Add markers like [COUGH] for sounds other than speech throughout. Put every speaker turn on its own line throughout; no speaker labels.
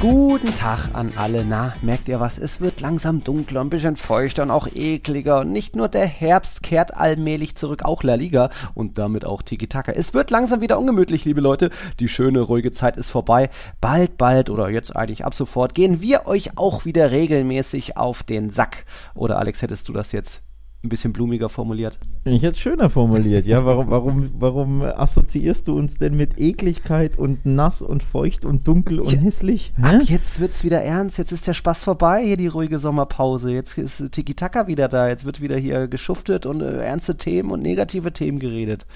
Guten Tag an alle. Na, merkt ihr was? Es wird langsam dunkler, ein bisschen feuchter und auch ekliger. Und nicht nur der Herbst kehrt allmählich zurück, auch La Liga und damit auch Tiki Taka. Es wird langsam wieder ungemütlich, liebe Leute. Die schöne, ruhige Zeit ist vorbei. Bald, bald oder jetzt eigentlich ab sofort gehen wir euch auch wieder regelmäßig auf den Sack. Oder Alex, hättest du das jetzt ein bisschen blumiger formuliert.
Ich hätte schöner formuliert, ja. Warum, warum, warum assoziierst du uns denn mit Ekligkeit und nass und feucht und dunkel und ja, hässlich?
Hä? Ab jetzt wird's wieder ernst, jetzt ist der Spaß vorbei, hier die ruhige Sommerpause. Jetzt ist Tiki Taka wieder da, jetzt wird wieder hier geschuftet und äh, ernste Themen und negative Themen geredet.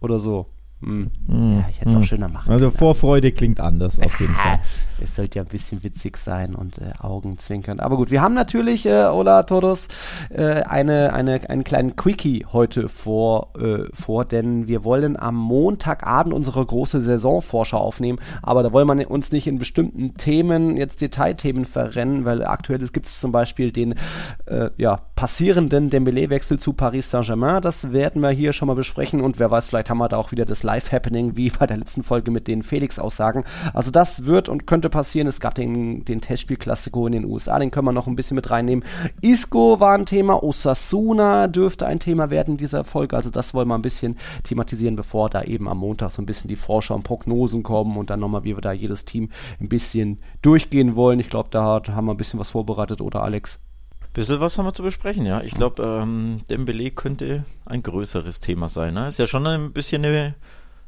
Oder so.
Hm. Ja, ich hätte es auch hm. schöner machen Also können. Vorfreude klingt anders auf jeden [LAUGHS] Fall.
Es sollte ja ein bisschen witzig sein und äh, Augenzwinkern. Aber gut, wir haben natürlich, äh, Ola Todos, äh, eine, eine, einen kleinen Quickie heute vor, äh, vor, denn wir wollen am Montagabend unsere große Saisonvorschau aufnehmen. Aber da wollen wir uns nicht in bestimmten Themen, jetzt Detailthemen verrennen, weil aktuell gibt es zum Beispiel den äh, ja, passierenden Dembele-Wechsel zu Paris Saint-Germain. Das werden wir hier schon mal besprechen und wer weiß, vielleicht haben wir da auch wieder das Live-Happening wie bei der letzten Folge mit den Felix-Aussagen. Also das wird und könnte passieren. Es gab den, den Testspiel-Klassiko in den USA, den können wir noch ein bisschen mit reinnehmen. Isco war ein Thema, Osasuna dürfte ein Thema werden in dieser Folge. Also das wollen wir ein bisschen thematisieren, bevor da eben am Montag so ein bisschen die Vorschau und Prognosen kommen und dann nochmal, wie wir da jedes Team ein bisschen durchgehen wollen. Ich glaube, da haben wir ein bisschen was vorbereitet, oder Alex?
Bisschen was haben wir zu besprechen, ja. Ich glaube, ähm, Dembele könnte ein größeres Thema sein. Ne? Ist ja schon ein bisschen eine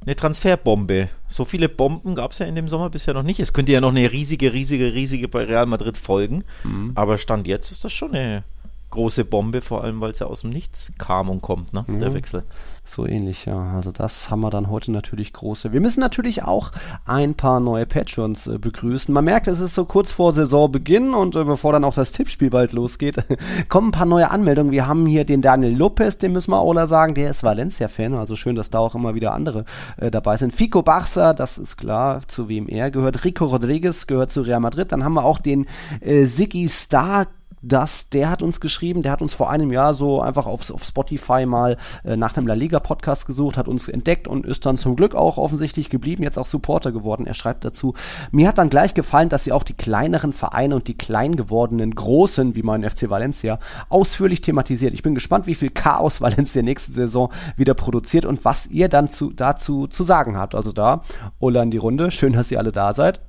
eine Transferbombe. So viele Bomben gab es ja in dem Sommer bisher noch nicht. Es könnte ja noch eine riesige, riesige, riesige bei Real Madrid folgen. Mhm. Aber Stand jetzt ist das schon eine große Bombe, vor allem weil es ja aus dem Nichts kam und kommt, ne? Mhm. Der Wechsel.
So ähnlich, ja. Also das haben wir dann heute natürlich große. Wir müssen natürlich auch ein paar neue Patrons äh, begrüßen. Man merkt, es ist so kurz vor Saisonbeginn und äh, bevor dann auch das Tippspiel bald losgeht, [LAUGHS] kommen ein paar neue Anmeldungen. Wir haben hier den Daniel Lopez, den müssen wir auch sagen, der ist Valencia-Fan. Also schön, dass da auch immer wieder andere äh, dabei sind. Fico Barça, das ist klar, zu wem er gehört. Rico Rodriguez gehört zu Real Madrid. Dann haben wir auch den äh, Siggy Star dass der hat uns geschrieben, der hat uns vor einem Jahr so einfach auf, auf Spotify mal äh, nach einem La Liga Podcast gesucht, hat uns entdeckt und ist dann zum Glück auch offensichtlich geblieben, jetzt auch Supporter geworden. Er schreibt dazu, mir hat dann gleich gefallen, dass sie auch die kleineren Vereine und die klein gewordenen großen, wie mein FC Valencia, ausführlich thematisiert. Ich bin gespannt, wie viel Chaos [LAUGHS] Valencia nächste Saison wieder produziert und was ihr dann zu, dazu zu sagen habt. Also da, Ola in die Runde. Schön, dass ihr alle da seid.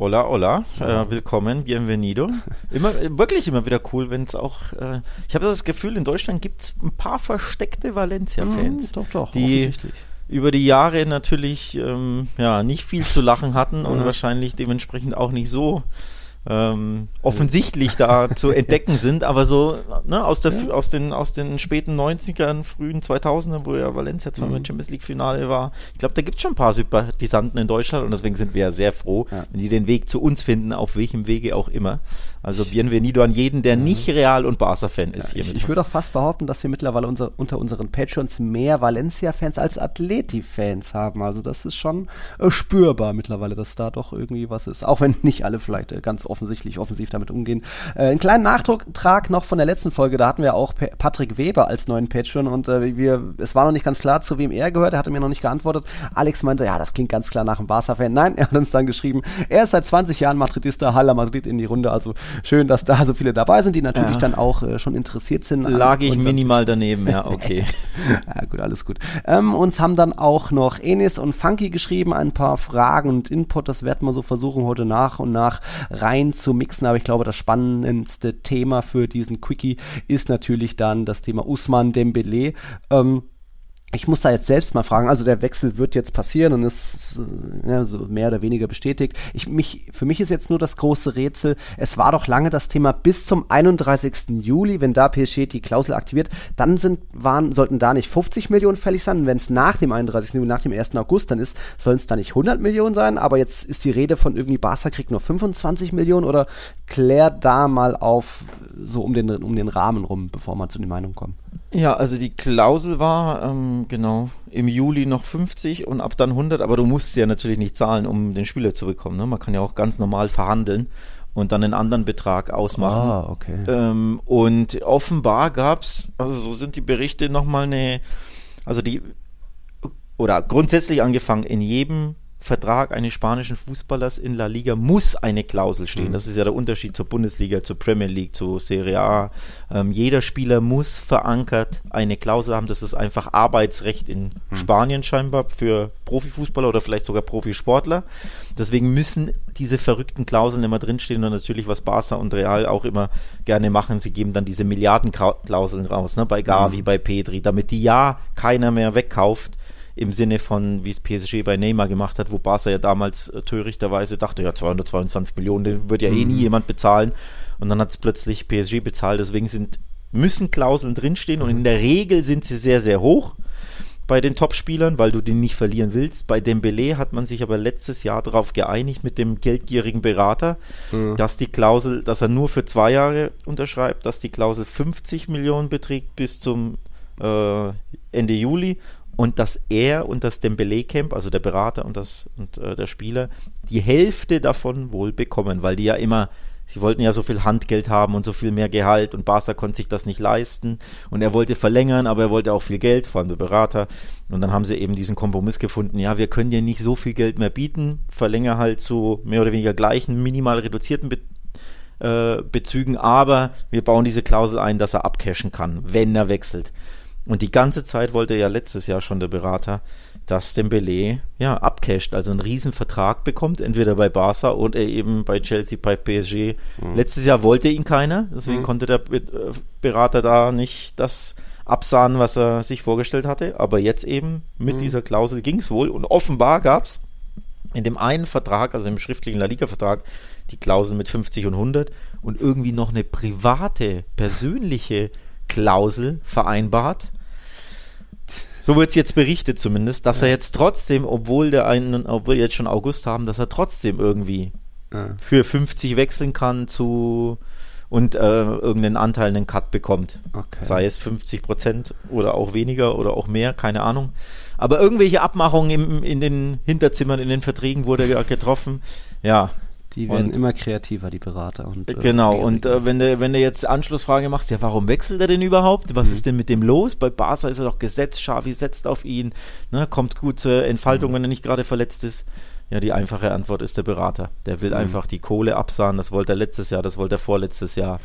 Hola, hola, äh, willkommen, bienvenido. Immer, wirklich immer wieder cool, wenn es auch, äh, ich habe das Gefühl, in Deutschland gibt es ein paar versteckte Valencia-Fans.
Mm, doch, doch,
die über die Jahre natürlich ähm, ja, nicht viel zu lachen hatten und wahrscheinlich dementsprechend auch nicht so ähm, offensichtlich da zu [LAUGHS] entdecken sind, aber so ne, aus, der, ja. aus, den, aus den späten 90ern, frühen 2000ern, wo ja Valencia zwar mhm. mit Champions League Finale war, ich glaube, da gibt es schon ein paar Sympathisanten in Deutschland und deswegen sind wir ja sehr froh, ja. wenn die den Weg zu uns finden, auf welchem Wege auch immer. Also bienvenido an jeden, der nicht Real- und Barca-Fan ist.
Ja, ich, ich würde auch fast behaupten, dass wir mittlerweile unser, unter unseren Patrons mehr Valencia-Fans als Atleti-Fans haben. Also das ist schon äh, spürbar mittlerweile, dass da doch irgendwie was ist. Auch wenn nicht alle vielleicht äh, ganz offensichtlich offensiv damit umgehen. Äh, einen kleinen Nachtrag noch von der letzten Folge. Da hatten wir auch pa Patrick Weber als neuen Patron und äh, wir, es war noch nicht ganz klar, zu wem er gehört. Er hatte mir noch nicht geantwortet. Alex meinte, ja, das klingt ganz klar nach einem Barca-Fan. Nein, er hat uns dann geschrieben, er ist seit 20 Jahren Madridista, Halle Madrid in die Runde. Also schön, dass da so viele dabei sind, die natürlich ja. dann auch äh, schon interessiert sind.
Lag ich minimal daneben, ja, [LAUGHS] okay.
ja, gut, alles gut. Ähm, uns haben dann auch noch Enis und Funky geschrieben, ein paar Fragen und Input. Das werden wir so versuchen, heute nach und nach rein zu mixen. Aber ich glaube, das spannendste Thema für diesen Quickie ist natürlich dann das Thema Usman Dembele. Ähm, ich muss da jetzt selbst mal fragen, also der Wechsel wird jetzt passieren und ist ja, so mehr oder weniger bestätigt. Ich, mich, für mich ist jetzt nur das große Rätsel, es war doch lange das Thema bis zum 31. Juli, wenn da PSG die Klausel aktiviert, dann sind, waren, sollten da nicht 50 Millionen fällig sein. wenn es nach dem 31. Juli, nach dem 1. August dann ist, sollen es da nicht 100 Millionen sein. Aber jetzt ist die Rede von irgendwie Barca kriegt nur 25 Millionen oder klärt da mal auf, so um den, um den Rahmen rum, bevor man zu den Meinungen kommt.
Ja, also die Klausel war ähm, genau im Juli noch 50 und ab dann 100, aber du musst ja natürlich nicht zahlen, um den Spieler zu bekommen. Ne? Man kann ja auch ganz normal verhandeln und dann einen anderen Betrag ausmachen.
Ah, okay.
Ähm, und offenbar gab es, also so sind die Berichte nochmal eine, also die, oder grundsätzlich angefangen, in jedem Vertrag eines spanischen Fußballers in La Liga muss eine Klausel stehen. Mhm. Das ist ja der Unterschied zur Bundesliga, zur Premier League, zur Serie A. Ähm, jeder Spieler muss verankert eine Klausel haben. Das ist einfach Arbeitsrecht in mhm. Spanien scheinbar für Profifußballer oder vielleicht sogar Profisportler. Deswegen müssen diese verrückten Klauseln immer drinstehen und natürlich, was Barca und Real auch immer gerne machen, sie geben dann diese Milliardenklauseln raus, ne, bei Gavi, mhm. bei Pedri, damit die ja keiner mehr wegkauft im Sinne von, wie es PSG bei Neymar gemacht hat, wo Barca ja damals äh, törichterweise dachte, ja, 222 Millionen, den wird ja eh nie mhm. jemand bezahlen. Und dann hat es plötzlich PSG bezahlt. Deswegen sind, müssen Klauseln drinstehen und in der Regel sind sie sehr, sehr hoch bei den Topspielern, weil du den nicht verlieren willst. Bei Dembele hat man sich aber letztes Jahr darauf geeinigt mit dem geldgierigen Berater, mhm. dass die Klausel, dass er nur für zwei Jahre unterschreibt, dass die Klausel 50 Millionen beträgt bis zum äh, Ende Juli und dass er und das Dembele Camp, also der Berater und, das, und äh, der Spieler, die Hälfte davon wohl bekommen, weil die ja immer, sie wollten ja so viel Handgeld haben und so viel mehr Gehalt und Barca konnte sich das nicht leisten. Und er wollte verlängern, aber er wollte auch viel Geld, vor allem der Berater. Und dann haben sie eben diesen Kompromiss gefunden, ja, wir können dir nicht so viel Geld mehr bieten, verlänger halt zu mehr oder weniger gleichen, minimal reduzierten Be äh, Bezügen, aber wir bauen diese Klausel ein, dass er abcashen kann, wenn er wechselt. Und die ganze Zeit wollte ja letztes Jahr schon der Berater, dass Dembele ja abcasht, also einen Riesenvertrag bekommt, entweder bei Barca oder eben bei Chelsea, bei PSG. Mhm. Letztes Jahr wollte ihn keiner, deswegen mhm. konnte der äh, Berater da nicht das absahen, was er sich vorgestellt hatte. Aber jetzt eben mit mhm. dieser Klausel ging es wohl und offenbar gab es in dem einen Vertrag, also im schriftlichen La Liga-Vertrag, die Klausel mit 50 und 100 und irgendwie noch eine private, persönliche Klausel vereinbart. So wird es jetzt berichtet zumindest, dass ja. er jetzt trotzdem, obwohl der einen, obwohl wir jetzt schon August haben, dass er trotzdem irgendwie ja. für 50 wechseln kann zu und äh, irgendeinen Anteil, einen Cut bekommt. Okay. Sei es 50 Prozent oder auch weniger oder auch mehr, keine Ahnung. Aber irgendwelche Abmachungen im, in den Hinterzimmern, in den Verträgen wurde getroffen. Ja,
die werden und, immer kreativer, die Berater. Und,
äh, genau, und äh, wenn, du, wenn du jetzt Anschlussfrage machst, ja, warum wechselt er denn überhaupt? Was mhm. ist denn mit dem los? Bei Barca ist er doch gesetzt, Xavi setzt auf ihn, ne, kommt gut zur Entfaltung, mhm. wenn er nicht gerade verletzt ist. Ja, die einfache Antwort ist der Berater. Der will mhm. einfach die Kohle absahen. Das wollte er letztes Jahr, das wollte er vorletztes Jahr.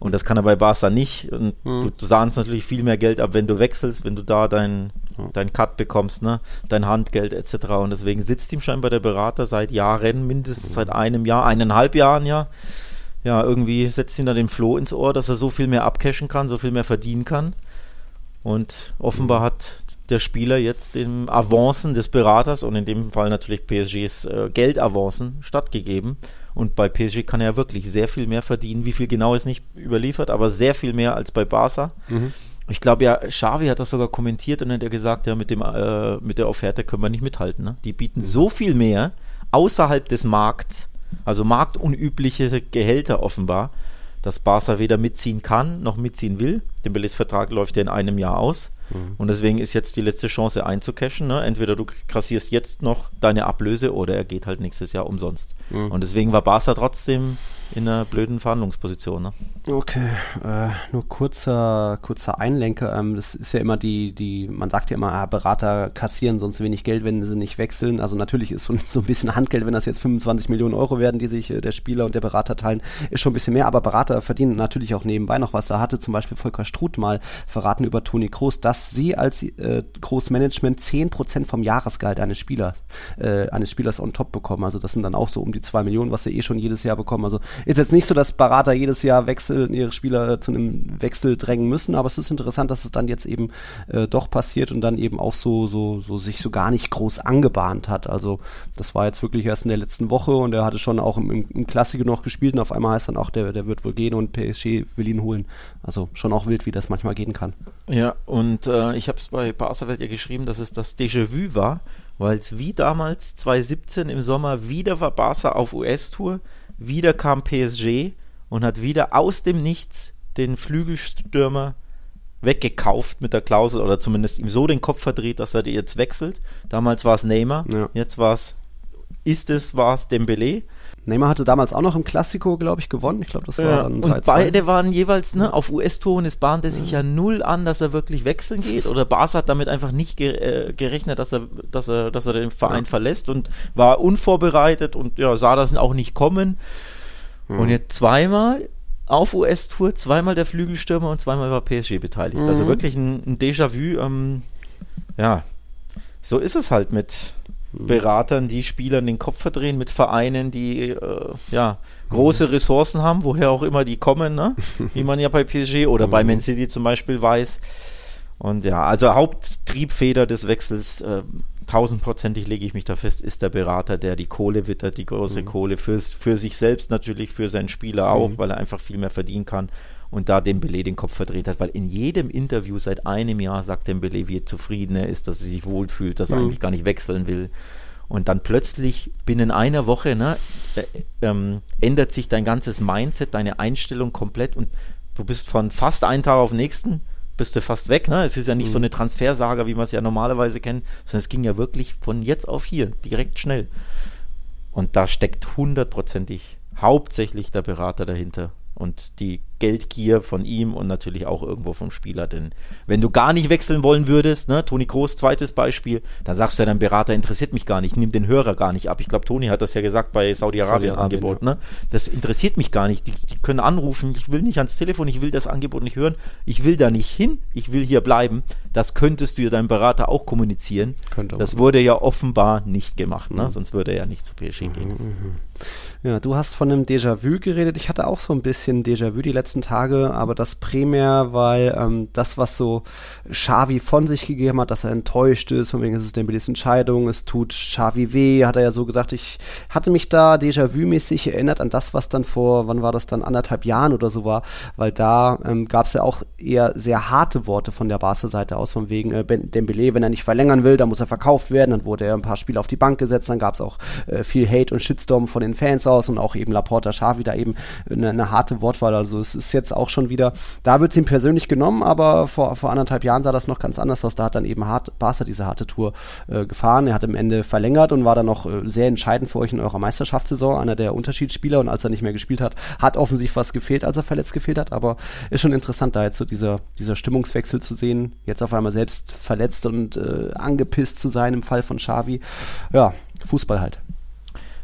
Und das kann er bei Barca nicht. Und mhm. du sahnst natürlich viel mehr Geld ab, wenn du wechselst, wenn du da dein, dein Cut bekommst, ne? dein Handgeld etc. Und deswegen sitzt ihm scheinbar der Berater seit Jahren, mindestens seit einem Jahr, eineinhalb Jahren ja. Ja, irgendwie setzt ihn da den Floh ins Ohr, dass er so viel mehr abcashen kann, so viel mehr verdienen kann. Und offenbar hat der Spieler jetzt dem Avancen des Beraters und in dem Fall natürlich PSGs äh, Geldavancen stattgegeben. Und bei PSG kann er wirklich sehr viel mehr verdienen. Wie viel genau ist nicht überliefert, aber sehr viel mehr als bei Barca. Mhm. Ich glaube ja, Xavi hat das sogar kommentiert und hat er gesagt, ja, mit, dem, äh, mit der Offerte können wir nicht mithalten. Ne? Die bieten so viel mehr außerhalb des Markts, also marktunübliche Gehälter offenbar, dass Barca weder mitziehen kann noch mitziehen will. Der Bellis-Vertrag läuft ja in einem Jahr aus. Mhm. Und deswegen ist jetzt die letzte Chance einzucashen. Ne? Entweder du kassierst jetzt noch deine Ablöse oder er geht halt nächstes Jahr umsonst. Mhm. Und deswegen war Barca trotzdem in einer blöden Verhandlungsposition. Ne?
Okay, äh, nur kurzer, kurzer Einlenker. Ähm, das ist ja immer die, die, man sagt ja immer, ah, Berater kassieren sonst wenig Geld, wenn sie nicht wechseln. Also natürlich ist so, so ein bisschen Handgeld, wenn das jetzt 25 Millionen Euro werden, die sich äh, der Spieler und der Berater teilen, ist schon ein bisschen mehr. Aber Berater verdienen natürlich auch nebenbei noch was. Da hatte zum Beispiel Volker Struth mal verraten über Toni Kroos, dass sie als äh, Großmanagement 10% vom Jahresgehalt eines Spielers, äh, eines Spielers on top bekommen. Also das sind dann auch so um die 2 Millionen, was sie eh schon jedes Jahr bekommen. Also ist jetzt nicht so, dass Berater jedes Jahr wechseln, ihre Spieler zu einem Wechsel drängen müssen, aber es ist interessant, dass es dann jetzt eben äh, doch passiert und dann eben auch so, so, so sich so gar nicht groß angebahnt hat. Also das war jetzt wirklich erst in der letzten Woche und er hatte schon auch im, im, Klassiker noch gespielt und auf einmal heißt dann auch, der, der wird wohl gehen und PSG will ihn holen. Also schon auch wild, wie das manchmal gehen kann.
Ja, und äh, ich habe es bei Barca Welt ja geschrieben, dass es das Déjà-vu war, weil es wie damals 2017 im Sommer wieder war Barca auf US-Tour, wieder kam PSG und hat wieder aus dem Nichts den Flügelstürmer weggekauft mit der Klausel oder zumindest ihm so den Kopf verdreht, dass er jetzt wechselt. Damals war es Neymar, ja. jetzt war es ist es, war es Dembele.
Neymar hatte damals auch noch im Klassiko, glaube ich, gewonnen. Ich glaube, das war ja,
ein Und beide waren jeweils, ne, auf US-Touren, es bahnte sich ja null an, dass er wirklich wechseln geht. Oder Barca hat damit einfach nicht äh, gerechnet, dass er, dass er, dass er den Verein ja. verlässt und war unvorbereitet und ja, sah das auch nicht kommen. Mhm. Und jetzt zweimal auf US-Tour, zweimal der Flügelstürmer und zweimal war PSG beteiligt. Also mhm. Also wirklich ein, ein Déjà-vu. Ähm, ja, so ist es halt mit. Beratern, die Spielern den Kopf verdrehen, mit Vereinen, die äh, ja große. Ressourcen haben, woher auch immer die kommen, ne? [LAUGHS] wie man ja bei PSG oder bei. Man City zum Beispiel weiß. Und ja, also Haupttriebfeder des Wechsels, äh, tausendprozentig lege ich mich da fest, ist der Berater, der die Kohle wittert, die große mhm. Kohle fürs, für sich selbst natürlich, für seinen Spieler auch, mhm. weil er einfach viel mehr verdienen kann und da Dembele den Kopf verdreht hat, weil in jedem Interview seit einem Jahr sagt Dembele, wie zufrieden er ist, dass er sich wohlfühlt, dass er mhm. eigentlich gar nicht wechseln will. Und dann plötzlich binnen einer Woche ne, äh, ähm, ändert sich dein ganzes Mindset, deine Einstellung komplett und du bist von fast einen Tag auf den nächsten bist du fast weg. Ne? Es ist ja nicht mhm. so eine Transfersaga, wie man es ja normalerweise kennt, sondern es ging ja wirklich von jetzt auf hier, direkt schnell. Und da steckt hundertprozentig hauptsächlich der Berater dahinter und die Geldgier von ihm und natürlich auch irgendwo vom Spieler. Denn wenn du gar nicht wechseln wollen würdest, ne, Toni Kroos, zweites Beispiel, dann sagst du ja, dein Berater interessiert mich gar nicht, nimm den Hörer gar nicht ab. Ich glaube, Toni hat das ja gesagt bei Saudi-Arabien Saudi Angebot. Ja. Ne? Das interessiert mich gar nicht. Die, die, können anrufen, ich will nicht ans Telefon, ich will das Angebot nicht hören, ich will da nicht hin, ich will hier bleiben. Das könntest du ja deinem Berater auch kommunizieren. Könnte das wurde ja offenbar nicht gemacht, ne? Mhm. sonst würde er ja nicht zu PSG gehen. Mhm.
Ja, du hast von einem Déjà-vu geredet. Ich hatte auch so ein bisschen Déjà-vu die letzten Tage, aber das primär, weil ähm, das, was so Xavi von sich gegeben hat, dass er enttäuscht ist, von wegen ist es Dembeles Entscheidung, es tut Xavi weh, hat er ja so gesagt. Ich hatte mich da Déjà-vu-mäßig erinnert an das, was dann vor, wann war das dann, anderthalb Jahren oder so war, weil da ähm, gab es ja auch eher sehr harte Worte von der Barca-Seite aus, von wegen äh, Dembele, wenn er nicht verlängern will, dann muss er verkauft werden, dann wurde er ein paar Spiele auf die Bank gesetzt, dann gab es auch äh, viel Hate und Shitstorm von den Fans aus und auch eben Laporta Schar wieder eben eine, eine, harte Wortwahl. Also es ist jetzt auch schon wieder, da wird es ihm persönlich genommen, aber vor, vor anderthalb Jahren sah das noch ganz anders aus. Da hat dann eben hart, Barca diese harte Tour äh, gefahren. Er hat im Ende verlängert und war dann noch äh, sehr entscheidend für euch in eurer Meisterschaftssaison, einer der Unterschiedsspieler. Und als er nicht mehr gespielt hat, hat offensichtlich was gefehlt, als er verletzt gefehlt hat. Aber ist schon interessant, da jetzt so dieser, dieser Stimmungswechsel zu sehen. Jetzt auf einmal selbst verletzt und äh, angepisst zu sein im Fall von Xavi. Ja, Fußball halt.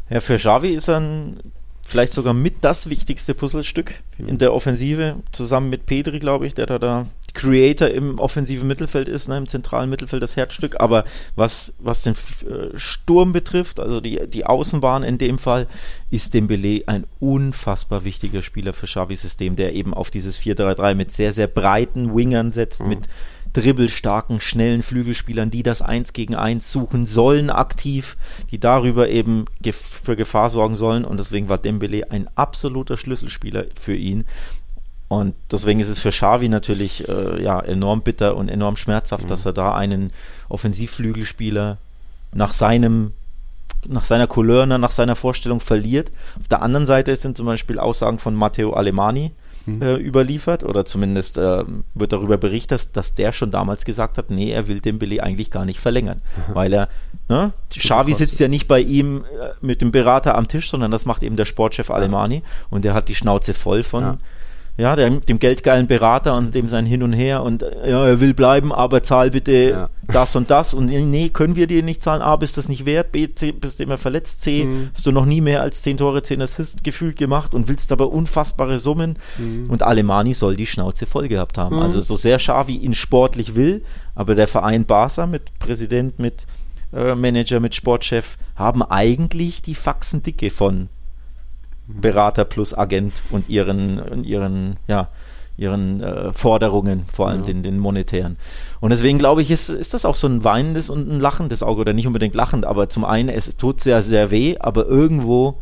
Ja, für Xavi ist er ein, vielleicht sogar mit das wichtigste Puzzlestück mhm. in der Offensive, zusammen mit Pedri, glaube ich, der da, da Creator im offensiven Mittelfeld ist, ne, im zentralen Mittelfeld das Herzstück. Aber was, was den äh, Sturm betrifft, also die, die Außenbahn in dem Fall, ist Dembele ein unfassbar wichtiger Spieler für Xavis System, der eben auf dieses 4-3-3 mit sehr, sehr breiten Wingern setzt, mhm. mit dribbelstarken, schnellen Flügelspielern, die das Eins gegen Eins suchen sollen, aktiv, die darüber eben gef für Gefahr sorgen sollen. Und deswegen war Dembele ein absoluter Schlüsselspieler für ihn. Und deswegen ist es für Xavi natürlich äh, ja, enorm bitter und enorm schmerzhaft, mhm. dass er da einen Offensivflügelspieler nach seinem nach seiner Couleur, nach seiner Vorstellung verliert. Auf der anderen Seite sind zum Beispiel Aussagen von Matteo Alemani, mhm. äh, überliefert oder zumindest äh, wird darüber berichtet, dass, der schon damals gesagt hat, nee, er will den Billy eigentlich gar nicht verlängern, mhm. [LAUGHS] weil er, ne, Xavi sitzt ja nicht bei ihm äh, mit dem Berater am Tisch, sondern das macht eben der Sportchef Alemani und der hat die Schnauze voll von ja ja, der, dem geldgeilen Berater und dem sein Hin und Her und ja, er will bleiben, aber zahl bitte ja. das und das und nee, können wir dir nicht zahlen, A, bist das nicht wert, B, C, bist du immer verletzt, C, mhm. hast du noch nie mehr als 10 Tore, 10 Assists gefühlt gemacht und willst aber unfassbare Summen mhm. und Alemani soll die Schnauze voll gehabt haben. Mhm. Also so sehr Xavi ihn sportlich will, aber der Verein Barca mit Präsident, mit äh, Manager, mit Sportchef haben eigentlich die Faxen dicke von Berater plus Agent und ihren, ihren, ja, ihren äh, Forderungen, vor allem ja. den, den monetären. Und deswegen glaube ich, ist, ist das auch so ein weinendes und ein lachendes Auge, oder nicht unbedingt lachend, aber zum einen, es tut sehr, sehr weh, aber irgendwo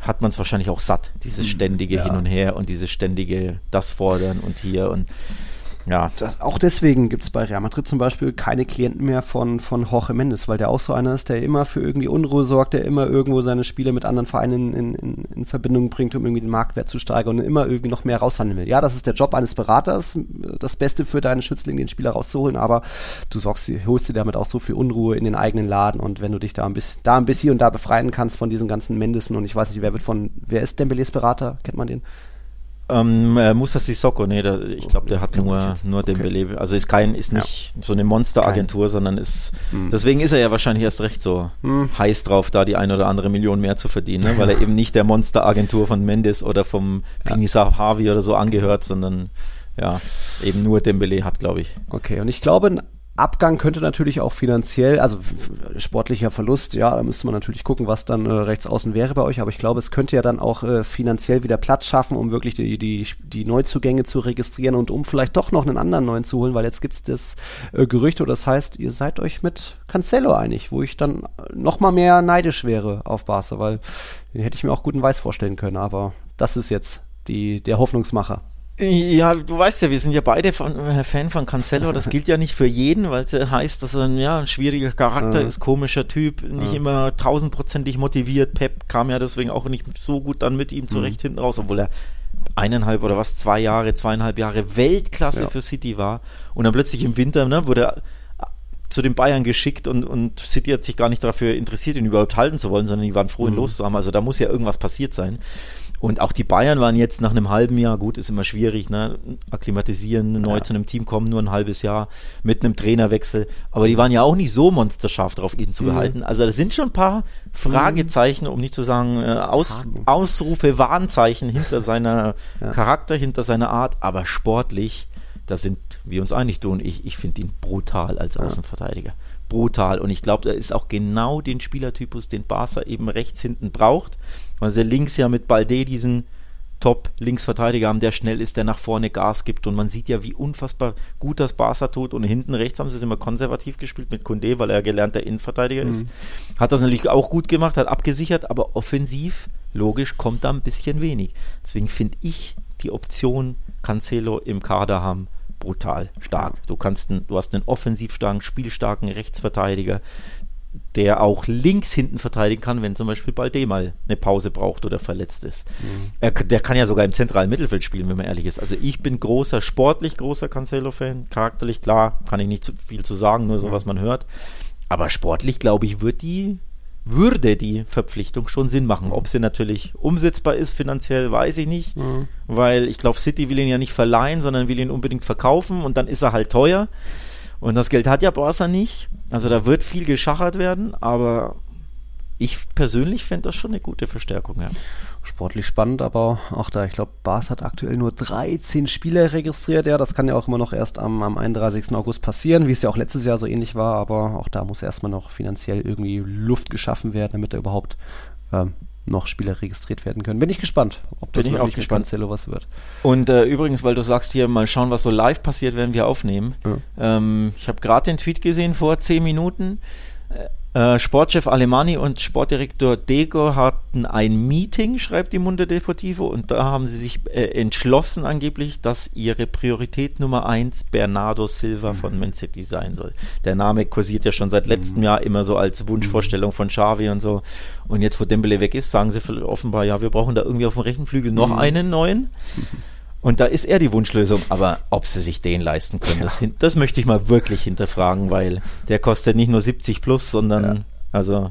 hat man es wahrscheinlich auch satt, dieses hm, ständige ja. Hin und Her und dieses ständige das fordern und hier und
ja. Das, auch deswegen gibt es bei Real Madrid zum Beispiel keine Klienten mehr von, von Jorge Mendes, weil der auch so einer ist, der immer für irgendwie Unruhe sorgt, der immer irgendwo seine Spiele mit anderen Vereinen in, in, in Verbindung bringt, um irgendwie den Marktwert zu steigern und immer irgendwie noch mehr raushandeln will. Ja, das ist der Job eines Beraters, das Beste für deinen Schützling, den Spieler rauszuholen, aber du sorgst, holst dir damit auch so viel Unruhe in den eigenen Laden und wenn du dich da ein bisschen, da ein bisschen und da befreien kannst von diesen ganzen Mendesen und ich weiß nicht, wer wird von, wer ist Dembélés Berater? Kennt man den?
Ähm, äh, Musa Sissoko, nee, der, ich glaube, der hat nur, nur den okay. Belev. Also ist kein, ist nicht ja. so eine Monsteragentur, sondern ist, hm. deswegen ist er ja wahrscheinlich erst recht so hm. heiß drauf, da die ein oder andere Million mehr zu verdienen, ne? weil er [LAUGHS] eben nicht der Monsteragentur von Mendes oder vom Pinisa Harvey oder so angehört, sondern ja, eben nur Dembele hat, glaube ich.
Okay, und ich glaube, Abgang könnte natürlich auch finanziell, also sportlicher Verlust, ja, da müsste man natürlich gucken, was dann äh, rechts außen wäre bei euch, aber ich glaube, es könnte ja dann auch äh, finanziell wieder Platz schaffen, um wirklich die, die, die Neuzugänge zu registrieren und um vielleicht doch noch einen anderen neuen zu holen, weil jetzt gibt es das äh, Gerücht, oder das heißt, ihr seid euch mit Cancelo einig, wo ich dann noch mal mehr neidisch wäre auf Barca, weil den hätte ich mir auch guten Weiß vorstellen können, aber das ist jetzt die, der Hoffnungsmacher.
Ja, du weißt ja, wir sind ja beide von, äh, Fan von Cancelo. Das gilt ja nicht für jeden, weil es heißt, dass er ein, ja, ein schwieriger Charakter ja. ist, komischer Typ, nicht ja. immer tausendprozentig motiviert. Pep kam ja deswegen auch nicht so gut dann mit ihm zurecht mhm. hinten raus, obwohl er eineinhalb oder was, zwei Jahre, zweieinhalb Jahre Weltklasse für City war. Und dann plötzlich im Winter ne, wurde er zu den Bayern geschickt und, und City hat sich gar nicht dafür interessiert, ihn überhaupt halten zu wollen, sondern die waren froh, ihn mhm. loszuhaben. Also da muss ja irgendwas passiert sein. Und auch die Bayern waren jetzt nach einem halben Jahr, gut, ist immer schwierig, ne? akklimatisieren, neu ja. zu einem Team kommen, nur ein halbes Jahr mit einem Trainerwechsel. Aber die waren ja auch nicht so monsterscharf drauf, ihn zu mhm. behalten. Also das sind schon ein paar Fragezeichen, um nicht zu sagen äh, Aus, Ausrufe, Warnzeichen hinter [LAUGHS] seiner ja. Charakter, hinter seiner Art. Aber sportlich, da sind wir uns einig, du und ich, ich finde ihn brutal als Außenverteidiger. Brutal. Und ich glaube, er ist auch genau den Spielertypus, den Barca eben rechts hinten braucht weil sie links ja mit Balde diesen Top-Linksverteidiger haben, der schnell ist, der nach vorne Gas gibt. Und man sieht ja, wie unfassbar gut das Barca tut. Und hinten rechts haben sie es immer konservativ gespielt mit Kunde, weil er gelernter Innenverteidiger mhm. ist. Hat das natürlich auch gut gemacht, hat abgesichert, aber offensiv, logisch, kommt da ein bisschen wenig. Deswegen finde ich die Option Cancelo im Kader haben brutal stark. Du kannst, einen, du hast einen offensiv starken, spielstarken Rechtsverteidiger, der auch links hinten verteidigen kann, wenn zum Beispiel Balde mal eine Pause braucht oder verletzt ist. Mhm. Er, der kann ja sogar im zentralen Mittelfeld spielen, wenn man ehrlich ist. Also ich bin großer, sportlich großer Cancelo-Fan. Charakterlich, klar, kann ich nicht zu viel zu sagen, nur so, mhm. was man hört. Aber sportlich, glaube ich, wird die, würde die Verpflichtung schon Sinn machen. Ob sie natürlich umsetzbar ist finanziell, weiß ich nicht. Mhm. Weil ich glaube, City will ihn ja nicht verleihen, sondern will ihn unbedingt verkaufen und dann ist er halt teuer. Und das Geld hat ja Barca nicht. Also da wird viel geschachert werden, aber ich persönlich fände das schon eine gute Verstärkung, ja.
Sportlich spannend, aber auch da, ich glaube, Bas hat aktuell nur 13 Spieler registriert. Ja, das kann ja auch immer noch erst am, am 31. August passieren, wie es ja auch letztes Jahr so ähnlich war, aber auch da muss erstmal noch finanziell irgendwie Luft geschaffen werden, damit er überhaupt ähm, noch Spieler registriert werden können. Bin ich gespannt,
ob das Bin ich auch gespannt. Cancelo was wird. Und äh, übrigens, weil du sagst hier, mal schauen, was so live passiert, wenn wir aufnehmen. Ja. Ähm, ich habe gerade den Tweet gesehen vor zehn Minuten. Äh, äh, Sportchef Alemani und Sportdirektor Dego hatten ein Meeting, schreibt die Munde Deportivo, und da haben sie sich äh, entschlossen angeblich, dass ihre Priorität Nummer eins Bernardo Silva von Man City sein soll. Der Name kursiert ja schon seit letztem mhm. Jahr immer so als Wunschvorstellung von Xavi und so. Und jetzt, wo Dembele weg ist, sagen sie offenbar, ja, wir brauchen da irgendwie auf dem rechten Flügel noch mhm. einen neuen. [LAUGHS] Und da ist er die Wunschlösung. Aber ob sie sich den leisten können, ja. das, das, möchte ich mal wirklich hinterfragen, weil der kostet nicht nur 70 plus, sondern ja. also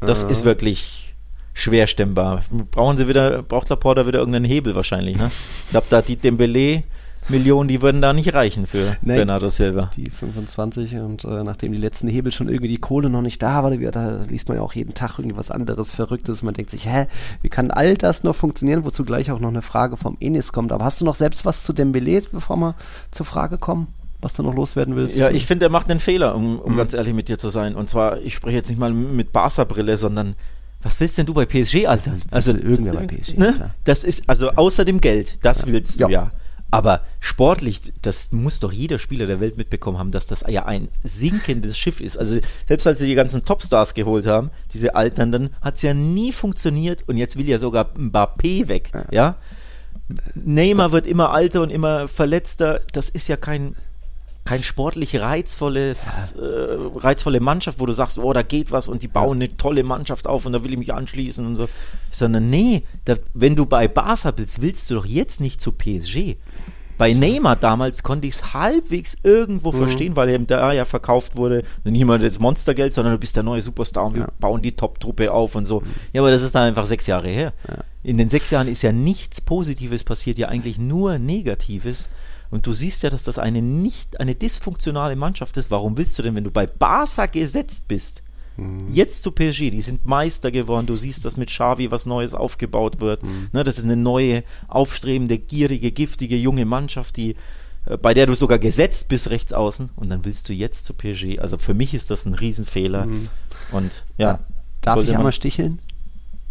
das ja. ist wirklich schwer stemmbar. Brauchen sie wieder, braucht Laporta wieder irgendeinen Hebel wahrscheinlich, ne? Ich glaube, da die Dembele Millionen, die würden da nicht reichen für nee, Bernardo Silva.
Die 25 und äh, nachdem die letzten Hebel schon irgendwie die Kohle noch nicht da war, da liest man ja auch jeden Tag irgendwie was anderes Verrücktes. Man denkt sich, hä, wie kann all das noch funktionieren? Wozu gleich auch noch eine Frage vom Enis kommt. Aber hast du noch selbst was zu Dembele, bevor wir zur Frage kommen? was du noch loswerden willst?
Ja, ich finde, er macht einen Fehler, um, um mhm. ganz ehrlich mit dir zu sein. Und zwar, ich spreche jetzt nicht mal mit Barca-Brille, sondern was willst denn du bei PSG, Alter?
Also irgendwer bei PSG.
Ne? Das ist also außer dem Geld, das ja. willst du ja. ja. Aber sportlich, das muss doch jeder Spieler der Welt mitbekommen haben, dass das ja ein sinkendes Schiff ist. Also selbst als sie die ganzen Topstars geholt haben, diese Alternden, hat es ja nie funktioniert und jetzt will ja sogar Mbappé weg, ja. ja? Neymar wird immer alter und immer verletzter. Das ist ja kein kein sportlich reizvolles, ja. äh, reizvolle Mannschaft, wo du sagst, oh, da geht was und die bauen eine tolle Mannschaft auf und da will ich mich anschließen und so. Sondern nee, da, wenn du bei Barca bist, willst du doch jetzt nicht zu PSG. Bei Neymar damals konnte ich es halbwegs irgendwo mhm. verstehen, weil er da ja verkauft wurde, niemand jetzt Monstergeld, sondern du bist der neue Superstar und wir bauen die Top-Truppe auf und so. Mhm. Ja, aber das ist dann einfach sechs Jahre her. Ja. In den sechs Jahren ist ja nichts Positives passiert, ja eigentlich nur Negatives. Und du siehst ja, dass das eine nicht, eine dysfunktionale Mannschaft ist. Warum willst du denn, wenn du bei Barca gesetzt bist, Mhm. Jetzt zu PSG, die sind Meister geworden. Du siehst, dass mit Xavi was Neues aufgebaut wird. Mhm. Ne, das ist eine neue, aufstrebende, gierige, giftige junge Mannschaft, die äh, bei der du sogar gesetzt bist rechts außen und dann willst du jetzt zu PSG. Also für mich ist das ein Riesenfehler. Mhm. Und ja.
Darf ich einmal sticheln?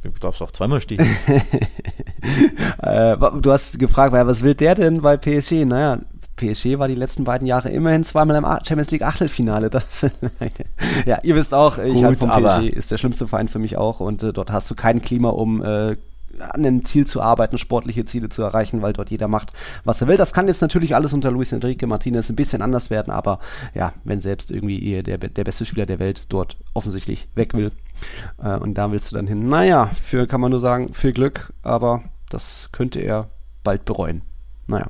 Du darfst auch zweimal sticheln. [LAUGHS]
äh, du hast gefragt, was will der denn bei PSG? Naja, PSG war die letzten beiden Jahre immerhin zweimal im Champions League Achtelfinale. [LAUGHS] Das, ja, ihr wisst auch, ich halt vom PSG ist der schlimmste Verein für mich auch und äh, dort hast du kein Klima, um äh, an einem Ziel zu arbeiten, sportliche Ziele zu erreichen, weil dort jeder macht, was er will. Das kann jetzt natürlich alles unter Luis Enrique Martinez ein bisschen anders werden, aber ja, wenn selbst irgendwie der, der beste Spieler der Welt dort offensichtlich weg will äh, und da willst du dann hin. Naja, für kann man nur sagen, viel Glück, aber das könnte er bald bereuen. Naja.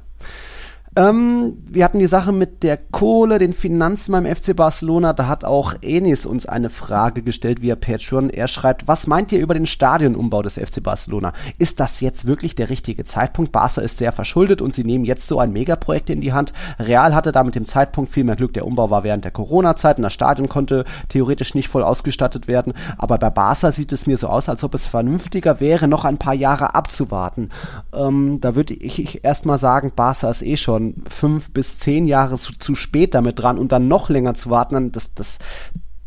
Ähm, wir hatten die Sache mit der Kohle, den Finanzen beim FC Barcelona. Da hat auch Enis uns eine Frage gestellt via Patreon. Er schreibt, was meint ihr über den Stadionumbau des FC Barcelona? Ist das jetzt wirklich der richtige Zeitpunkt? Barca ist sehr verschuldet und sie nehmen jetzt so ein Megaprojekt in die Hand. Real hatte da mit dem Zeitpunkt viel mehr Glück. Der Umbau war während der Corona-Zeit und das Stadion konnte theoretisch nicht voll ausgestattet werden. Aber bei Barca sieht es mir so aus, als ob es vernünftiger wäre, noch ein paar Jahre abzuwarten. Ähm, da würde ich, ich erstmal sagen, Barca ist eh schon fünf bis zehn Jahre zu, zu spät damit dran und dann noch länger zu warten, das, das,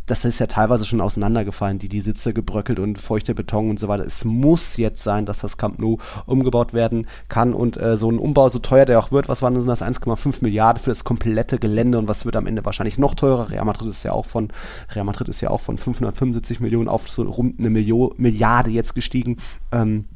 das ist ja teilweise schon auseinandergefallen, die, die Sitze gebröckelt und feuchter Beton und so weiter. Es muss jetzt sein, dass das Camp Nou umgebaut werden kann und äh, so ein Umbau, so teuer der auch wird, was waren das 1,5 Milliarden für das komplette Gelände und was wird am Ende wahrscheinlich noch teurer? Real Madrid ist ja auch von, Real Madrid ist ja auch von 575 Millionen auf so rund eine Million, Milliarde jetzt gestiegen. Ähm,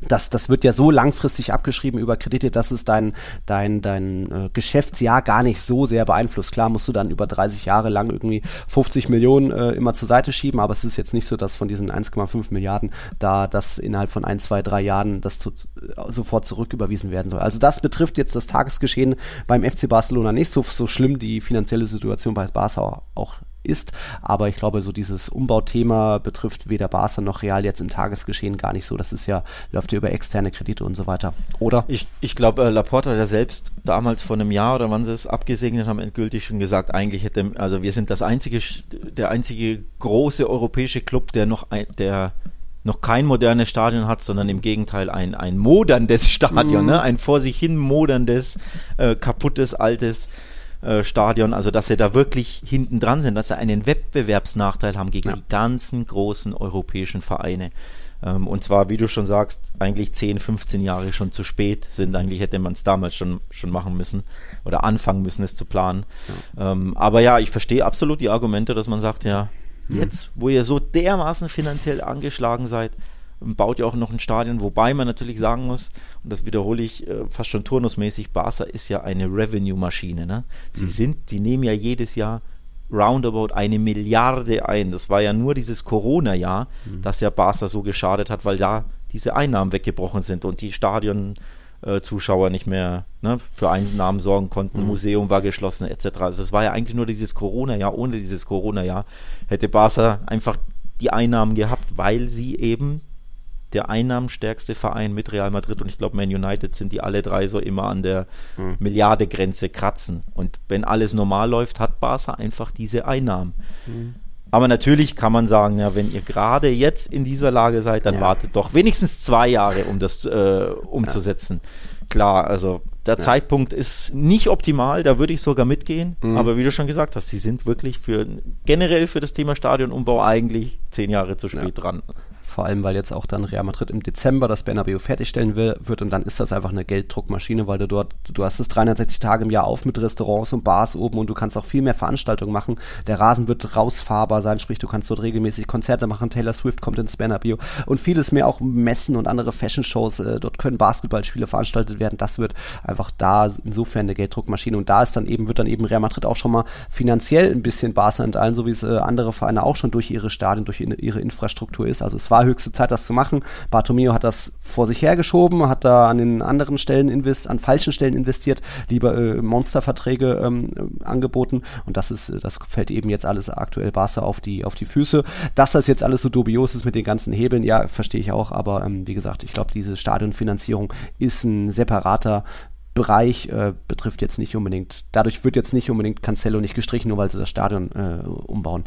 das, das wird ja so langfristig abgeschrieben über Kredite, dass es dein, dein, dein äh, Geschäftsjahr gar nicht so sehr beeinflusst. Klar musst du dann über 30 Jahre lang irgendwie 50 Millionen äh, immer zur Seite schieben, aber es ist jetzt nicht so, dass von diesen 1,5 Milliarden da das innerhalb von ein, zwei, drei Jahren das zu, äh, sofort zurücküberwiesen werden soll. Also das betrifft jetzt das Tagesgeschehen beim FC Barcelona nicht so, so schlimm, die finanzielle Situation bei Barca auch ist. Aber ich glaube, so dieses Umbauthema betrifft weder Barca noch Real jetzt im Tagesgeschehen gar nicht so. Das ist ja, läuft ja über externe Kredite und so weiter. Oder?
Ich, ich glaube, äh, Laporta hat ja selbst damals vor einem Jahr oder wann sie es abgesegnet haben, endgültig schon gesagt, eigentlich hätte, also wir sind das einzige, der einzige große europäische Club, der noch ein, der noch kein modernes Stadion hat, sondern im Gegenteil ein, ein moderndes Stadion, mm. ne? ein vor sich hin moderndes, äh, kaputtes, altes äh, Stadion, also dass sie da wirklich hinten dran sind, dass sie einen Wettbewerbsnachteil haben gegen ja. die ganzen großen europäischen Vereine. Ähm, und zwar, wie du schon sagst, eigentlich 10, 15 Jahre schon zu spät sind. Eigentlich hätte man es damals schon, schon machen müssen oder anfangen müssen, es zu planen. Ja. Ähm, aber ja, ich verstehe absolut die Argumente, dass man sagt, ja, jetzt, wo ihr so dermaßen finanziell angeschlagen seid, baut ja auch noch ein Stadion, wobei man natürlich sagen muss, und das wiederhole ich äh, fast schon turnusmäßig, Barca ist ja eine Revenue-Maschine. Ne? Sie mhm. sind, die nehmen ja jedes Jahr roundabout eine Milliarde ein. Das war ja nur dieses Corona-Jahr, mhm. das ja Barca so geschadet hat, weil da diese Einnahmen weggebrochen sind und die Stadion äh, nicht mehr ne, für Einnahmen sorgen konnten, mhm. Museum war geschlossen etc. Also es war ja eigentlich nur dieses Corona-Jahr. Ohne dieses Corona-Jahr hätte Barca einfach die Einnahmen gehabt, weil sie eben der einnahmenstärkste Verein mit Real Madrid und ich glaube Man United sind die alle drei so immer an der mhm. Milliardegrenze kratzen. Und wenn alles normal läuft, hat Barca einfach diese Einnahmen. Mhm. Aber natürlich kann man sagen, ja, wenn ihr gerade jetzt in dieser Lage seid, dann ja. wartet doch wenigstens zwei Jahre, um das äh, umzusetzen. Ja. Klar, also der ja. Zeitpunkt ist nicht optimal, da würde ich sogar mitgehen. Mhm. Aber wie du schon gesagt hast, sie sind wirklich für generell für das Thema Stadionumbau eigentlich zehn Jahre zu spät dran.
Vor allem weil jetzt auch dann Real Madrid im Dezember das Bernabeu fertigstellen will, wird und dann ist das einfach eine Gelddruckmaschine, weil du dort, du hast es 360 Tage im Jahr auf mit Restaurants und Bars oben und du kannst auch viel mehr Veranstaltungen machen. Der Rasen wird rausfahrbar sein, sprich du kannst dort regelmäßig Konzerte machen, Taylor Swift kommt ins Bernabeu und vieles mehr, auch Messen und andere Fashion-Shows, äh, dort können Basketballspiele veranstaltet werden, das wird einfach da insofern eine Gelddruckmaschine und da ist dann eben, wird dann eben Real Madrid auch schon mal finanziell ein bisschen Barca enteilen, so wie es äh, andere Vereine auch schon durch ihre Stadien, durch ihre Infrastruktur ist. Also es war höchste Zeit, das zu machen. Bartomeo hat das vor sich hergeschoben, hat da an den anderen Stellen invest, an falschen Stellen investiert, lieber äh, Monsterverträge ähm, angeboten und das ist, das fällt eben jetzt alles aktuell Barca auf die, auf die Füße. Dass das jetzt alles so dubios ist mit den ganzen Hebeln, ja, verstehe ich auch, aber ähm, wie gesagt, ich glaube, diese Stadionfinanzierung ist ein separater Bereich äh, betrifft jetzt nicht unbedingt, dadurch wird jetzt nicht unbedingt Cancelo nicht gestrichen, nur weil sie das Stadion äh, umbauen.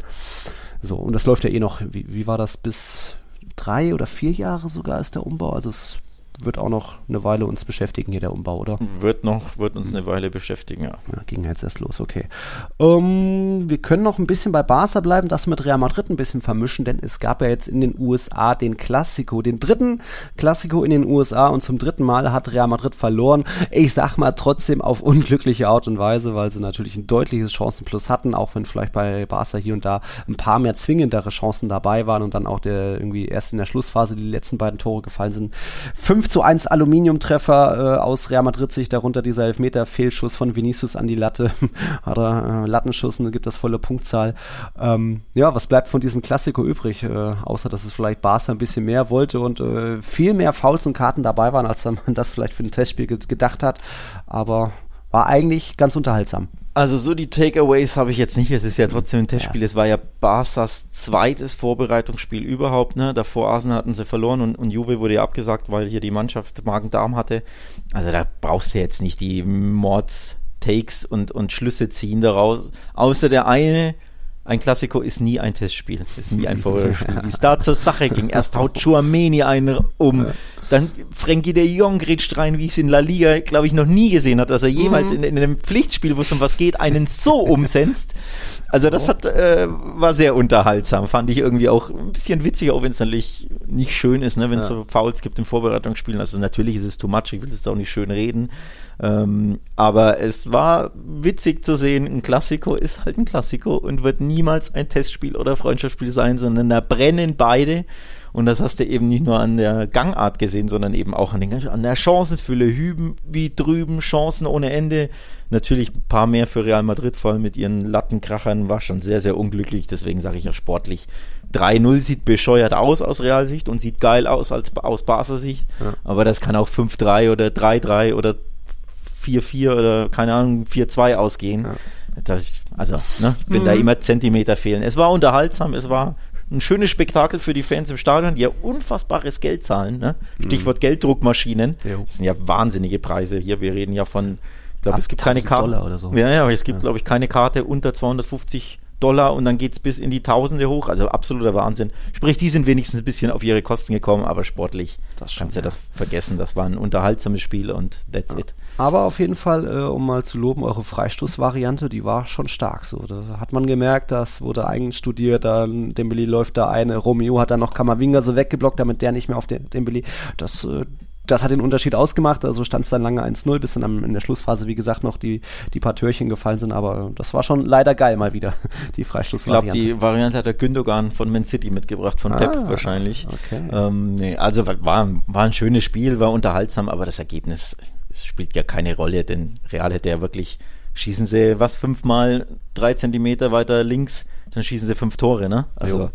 So, und das läuft ja eh noch, wie, wie war das, bis drei oder vier Jahre sogar ist der Umbau, also es wird auch noch eine Weile uns beschäftigen hier, der Umbau, oder?
Wird noch, wird uns eine Weile beschäftigen, ja.
ja ging jetzt erst los, okay. Ähm, wir können noch ein bisschen bei Barca bleiben, das mit Real Madrid ein bisschen vermischen, denn es gab ja jetzt in den USA den Klassiko, den dritten Klassiko in den USA und zum dritten Mal hat Real Madrid verloren. Ich sag mal trotzdem auf unglückliche Art und Weise, weil sie natürlich ein deutliches Chancenplus hatten, auch wenn vielleicht bei Barca hier und da ein paar mehr zwingendere Chancen dabei waren und dann auch der irgendwie erst in der Schlussphase die letzten beiden Tore gefallen sind. 5 zu 1 Aluminiumtreffer äh, aus Real Madrid sich darunter dieser Elfmeter-Fehlschuss von Vinicius an die Latte. [LAUGHS] Hat er äh, Lattenschuss und gibt das volle Punktzahl. Ähm, ja, was bleibt von diesem Klassiker übrig? Äh, außer, dass es vielleicht Barca ein bisschen mehr wollte und äh, viel mehr Fouls und Karten dabei waren, als man [LAUGHS] das vielleicht für ein Testspiel gedacht hat. Aber war eigentlich ganz unterhaltsam.
Also so die Takeaways habe ich jetzt nicht. Es ist ja trotzdem ein Testspiel. Ja. Es war ja Barca's zweites Vorbereitungsspiel überhaupt. Ne? Davor Arsenal hatten sie verloren und, und Juve wurde ja abgesagt, weil hier die Mannschaft Magen-Darm hatte. Also da brauchst du jetzt nicht die Mords-Takes und, und Schlüsse ziehen daraus. Außer der eine, ein Klassiko ist nie ein Testspiel, ist nie ein [LAUGHS] Vorbereitungsspiel. Wie es da zur Sache ging. Erst haut Chouameni einen um, dann Frankie de Jong grätscht rein, wie ich es in La Liga, glaube ich, noch nie gesehen hat, dass er jemals mhm. in, in, einem Pflichtspiel, wo es um was geht, einen so umsetzt. Also das hat, äh, war sehr unterhaltsam, fand ich irgendwie auch ein bisschen witzig, auch wenn es natürlich nicht schön ist, ne, wenn es ja. so Fouls gibt in Vorbereitungsspielen. Also natürlich ist es too much, ich will jetzt auch nicht schön reden. Ähm, aber es war witzig zu sehen, ein Klassiko ist halt ein Klassiko und wird niemals ein Testspiel oder Freundschaftsspiel sein, sondern da brennen beide. Und das hast du eben nicht nur an der Gangart gesehen, sondern eben auch an, den, an der Chancenfülle. Hüben wie drüben, Chancen ohne Ende. Natürlich ein paar mehr für Real Madrid, vor allem mit ihren Lattenkrachern, war schon sehr, sehr unglücklich. Deswegen sage ich ja sportlich. 3-0 sieht bescheuert aus aus Realsicht und sieht geil aus als aus Barca Sicht. Ja. Aber das kann auch 5-3 oder 3-3 oder 4-4 oder keine Ahnung, 4-2 ausgehen. Ja. Das, also, ne, wenn mhm. da immer Zentimeter fehlen. Es war unterhaltsam, es war ein schönes Spektakel für die Fans im Stadion, die ja unfassbares Geld zahlen. Ne? Stichwort mhm. Gelddruckmaschinen. Jo. Das sind ja wahnsinnige Preise hier. Wir reden ja von, ich glaube, es gibt keine Karte. So. Ja, ja, es gibt, ja. glaube ich, keine Karte unter 250 Dollar und dann geht es bis in die Tausende hoch. Also absoluter Wahnsinn. Sprich, die sind wenigstens ein bisschen auf ihre Kosten gekommen, aber sportlich das schon, kannst du ja. das vergessen. Das war ein unterhaltsames Spiel und that's ja. it.
Aber auf jeden Fall, äh, um mal zu loben, eure Freistoßvariante, die war schon stark. So, da hat man gemerkt, das wurde einstudiert. Dann Dembele läuft da eine. Romeo hat dann noch Kamavinga so weggeblockt, damit der nicht mehr auf den Dembele. Das äh, das hat den Unterschied ausgemacht. Also stand es dann lange 1-0, bis dann am, in der Schlussphase, wie gesagt, noch die, die paar Türchen gefallen sind. Aber das war schon leider geil mal wieder, [LAUGHS] die Freistoßvariante.
Ich glaube, die Variante hat der Gündogan von Man City mitgebracht, von ah, Pep wahrscheinlich. Okay. Ähm, nee, also war, war ein schönes Spiel, war unterhaltsam, aber das Ergebnis es spielt ja keine Rolle, denn Real hätte ja wirklich, schießen sie was fünfmal drei Zentimeter weiter links, dann schießen sie fünf Tore, ne? Also jo.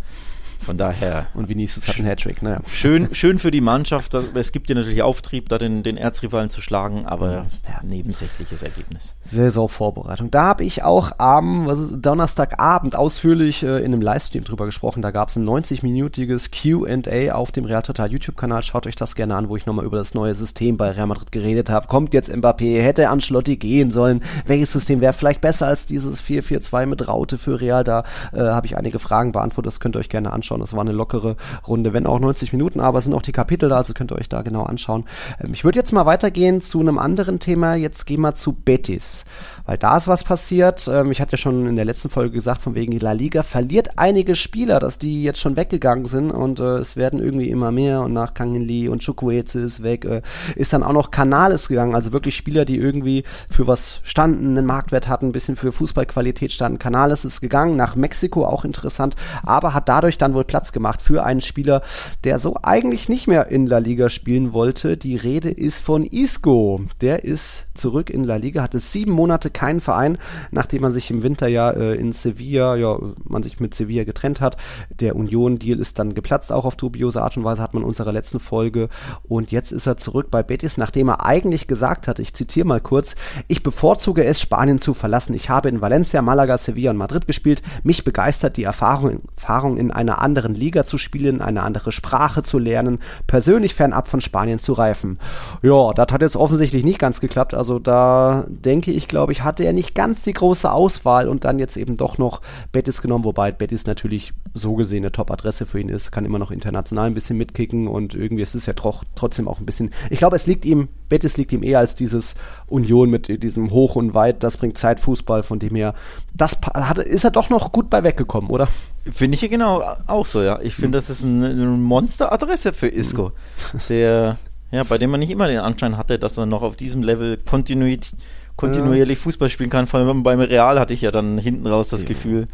Von daher.
Und Vinicius hat einen Hattrick, naja.
Schön, schön für die Mannschaft. Es gibt ja natürlich Auftrieb, da den, den Erzrivalen zu schlagen, aber ja, nebensächliches Ergebnis.
Saisonvorbereitung. Da habe ich auch am was ist, Donnerstagabend ausführlich äh, in einem Livestream drüber gesprochen. Da gab es ein 90-minütiges QA auf dem Real Total YouTube-Kanal. Schaut euch das gerne an, wo ich nochmal über das neue System bei Real Madrid geredet habe. Kommt jetzt Mbappé? Hätte Ancelotti gehen sollen? Welches System wäre vielleicht besser als dieses 4-4-2 mit Raute für Real? Da äh, habe ich einige Fragen beantwortet. Das könnt ihr euch gerne anschauen anschauen. Das war eine lockere Runde, wenn auch 90 Minuten, aber es sind auch die Kapitel da, also könnt ihr euch da genau anschauen. Ähm, ich würde jetzt mal weitergehen zu einem anderen Thema. Jetzt gehen wir zu Betis, weil da ist was passiert. Ähm, ich hatte ja schon in der letzten Folge gesagt, von wegen La Liga verliert einige Spieler, dass die jetzt schon weggegangen sind und äh, es werden irgendwie immer mehr und nach Kangin Lee und Chukwueze ist weg, äh, ist dann auch noch Canales gegangen, also wirklich Spieler, die irgendwie für was standen, einen Marktwert hatten, ein bisschen für Fußballqualität standen. Canales ist gegangen nach Mexiko, auch interessant, aber hat dadurch dann wohl Platz gemacht für einen Spieler, der so eigentlich nicht mehr in La Liga spielen wollte. Die Rede ist von Isco. Der ist zurück in La Liga, hatte sieben Monate keinen Verein, nachdem man sich im Winter ja äh, in Sevilla, ja, man sich mit Sevilla getrennt hat. Der Union-Deal ist dann geplatzt, auch auf dubiose Art und Weise hat man in unserer letzten Folge. Und jetzt ist er zurück bei Betis, nachdem er eigentlich gesagt hat, ich zitiere mal kurz, ich bevorzuge es, Spanien zu verlassen. Ich habe in Valencia, Malaga, Sevilla und Madrid gespielt. Mich begeistert die Erfahrung, Erfahrung in einer anderen Liga zu spielen, eine andere Sprache zu lernen, persönlich fernab von Spanien zu reifen. Ja, das hat jetzt offensichtlich nicht ganz geklappt. Also da denke ich, glaube ich, hatte er nicht ganz die große Auswahl und dann jetzt eben doch noch Betis genommen, wobei Betis natürlich so gesehen eine Top-Adresse für ihn ist, kann immer noch international ein bisschen mitkicken und irgendwie ist es ja tro trotzdem auch ein bisschen, ich glaube, es liegt ihm, Betis liegt ihm eher als dieses Union mit diesem Hoch und Weit, das bringt Zeitfußball, von dem her, das hat, ist er doch noch gut bei weggekommen, oder?
Finde ich ja genau auch so, ja. Ich finde, mhm. das ist eine, eine Monster-Adresse für Isco, mhm. der, ja, bei dem man nicht immer den Anschein hatte, dass er noch auf diesem Level kontinuierlich kontinuierlich Fußball spielen kann. Vor allem beim Real hatte ich ja dann hinten raus das ja. Gefühl,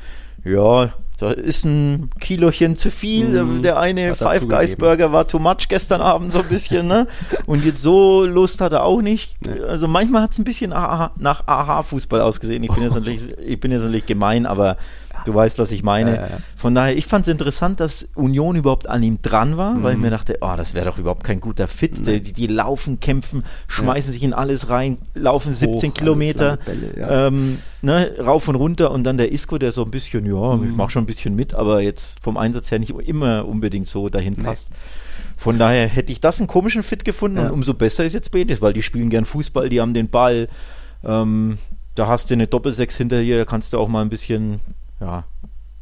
ja, da ist ein Kilochen zu viel. Mm, der eine Five Guys Burger war too much gestern Abend so ein bisschen, ne? [LAUGHS] Und jetzt so Lust hat er auch nicht. Nee. Also manchmal hat es ein bisschen nach Aha-Fußball ausgesehen. Ich bin, jetzt [LAUGHS] natürlich, ich bin jetzt natürlich gemein, aber Du weißt, was ich meine. Ja, ja. Von daher, ich fand es interessant, dass Union überhaupt an ihm dran war, mhm. weil ich mir dachte, oh, das wäre doch überhaupt kein guter Fit. Die, die, laufen, kämpfen, schmeißen sich in alles rein, laufen 17 Hoch, Kilometer Bälle, ähm, ne, rauf und runter und dann der Isco, der so ein bisschen, ja, mhm. ich mache schon ein bisschen mit, aber jetzt vom Einsatz her nicht immer unbedingt so dahin passt. Nee. Von daher hätte ich das einen komischen Fit gefunden und umso besser ist jetzt Betis, weil die spielen gern Fußball, die haben den Ball. Ähm, da hast du eine Doppelsechs hinter dir, da kannst du auch mal ein bisschen ja,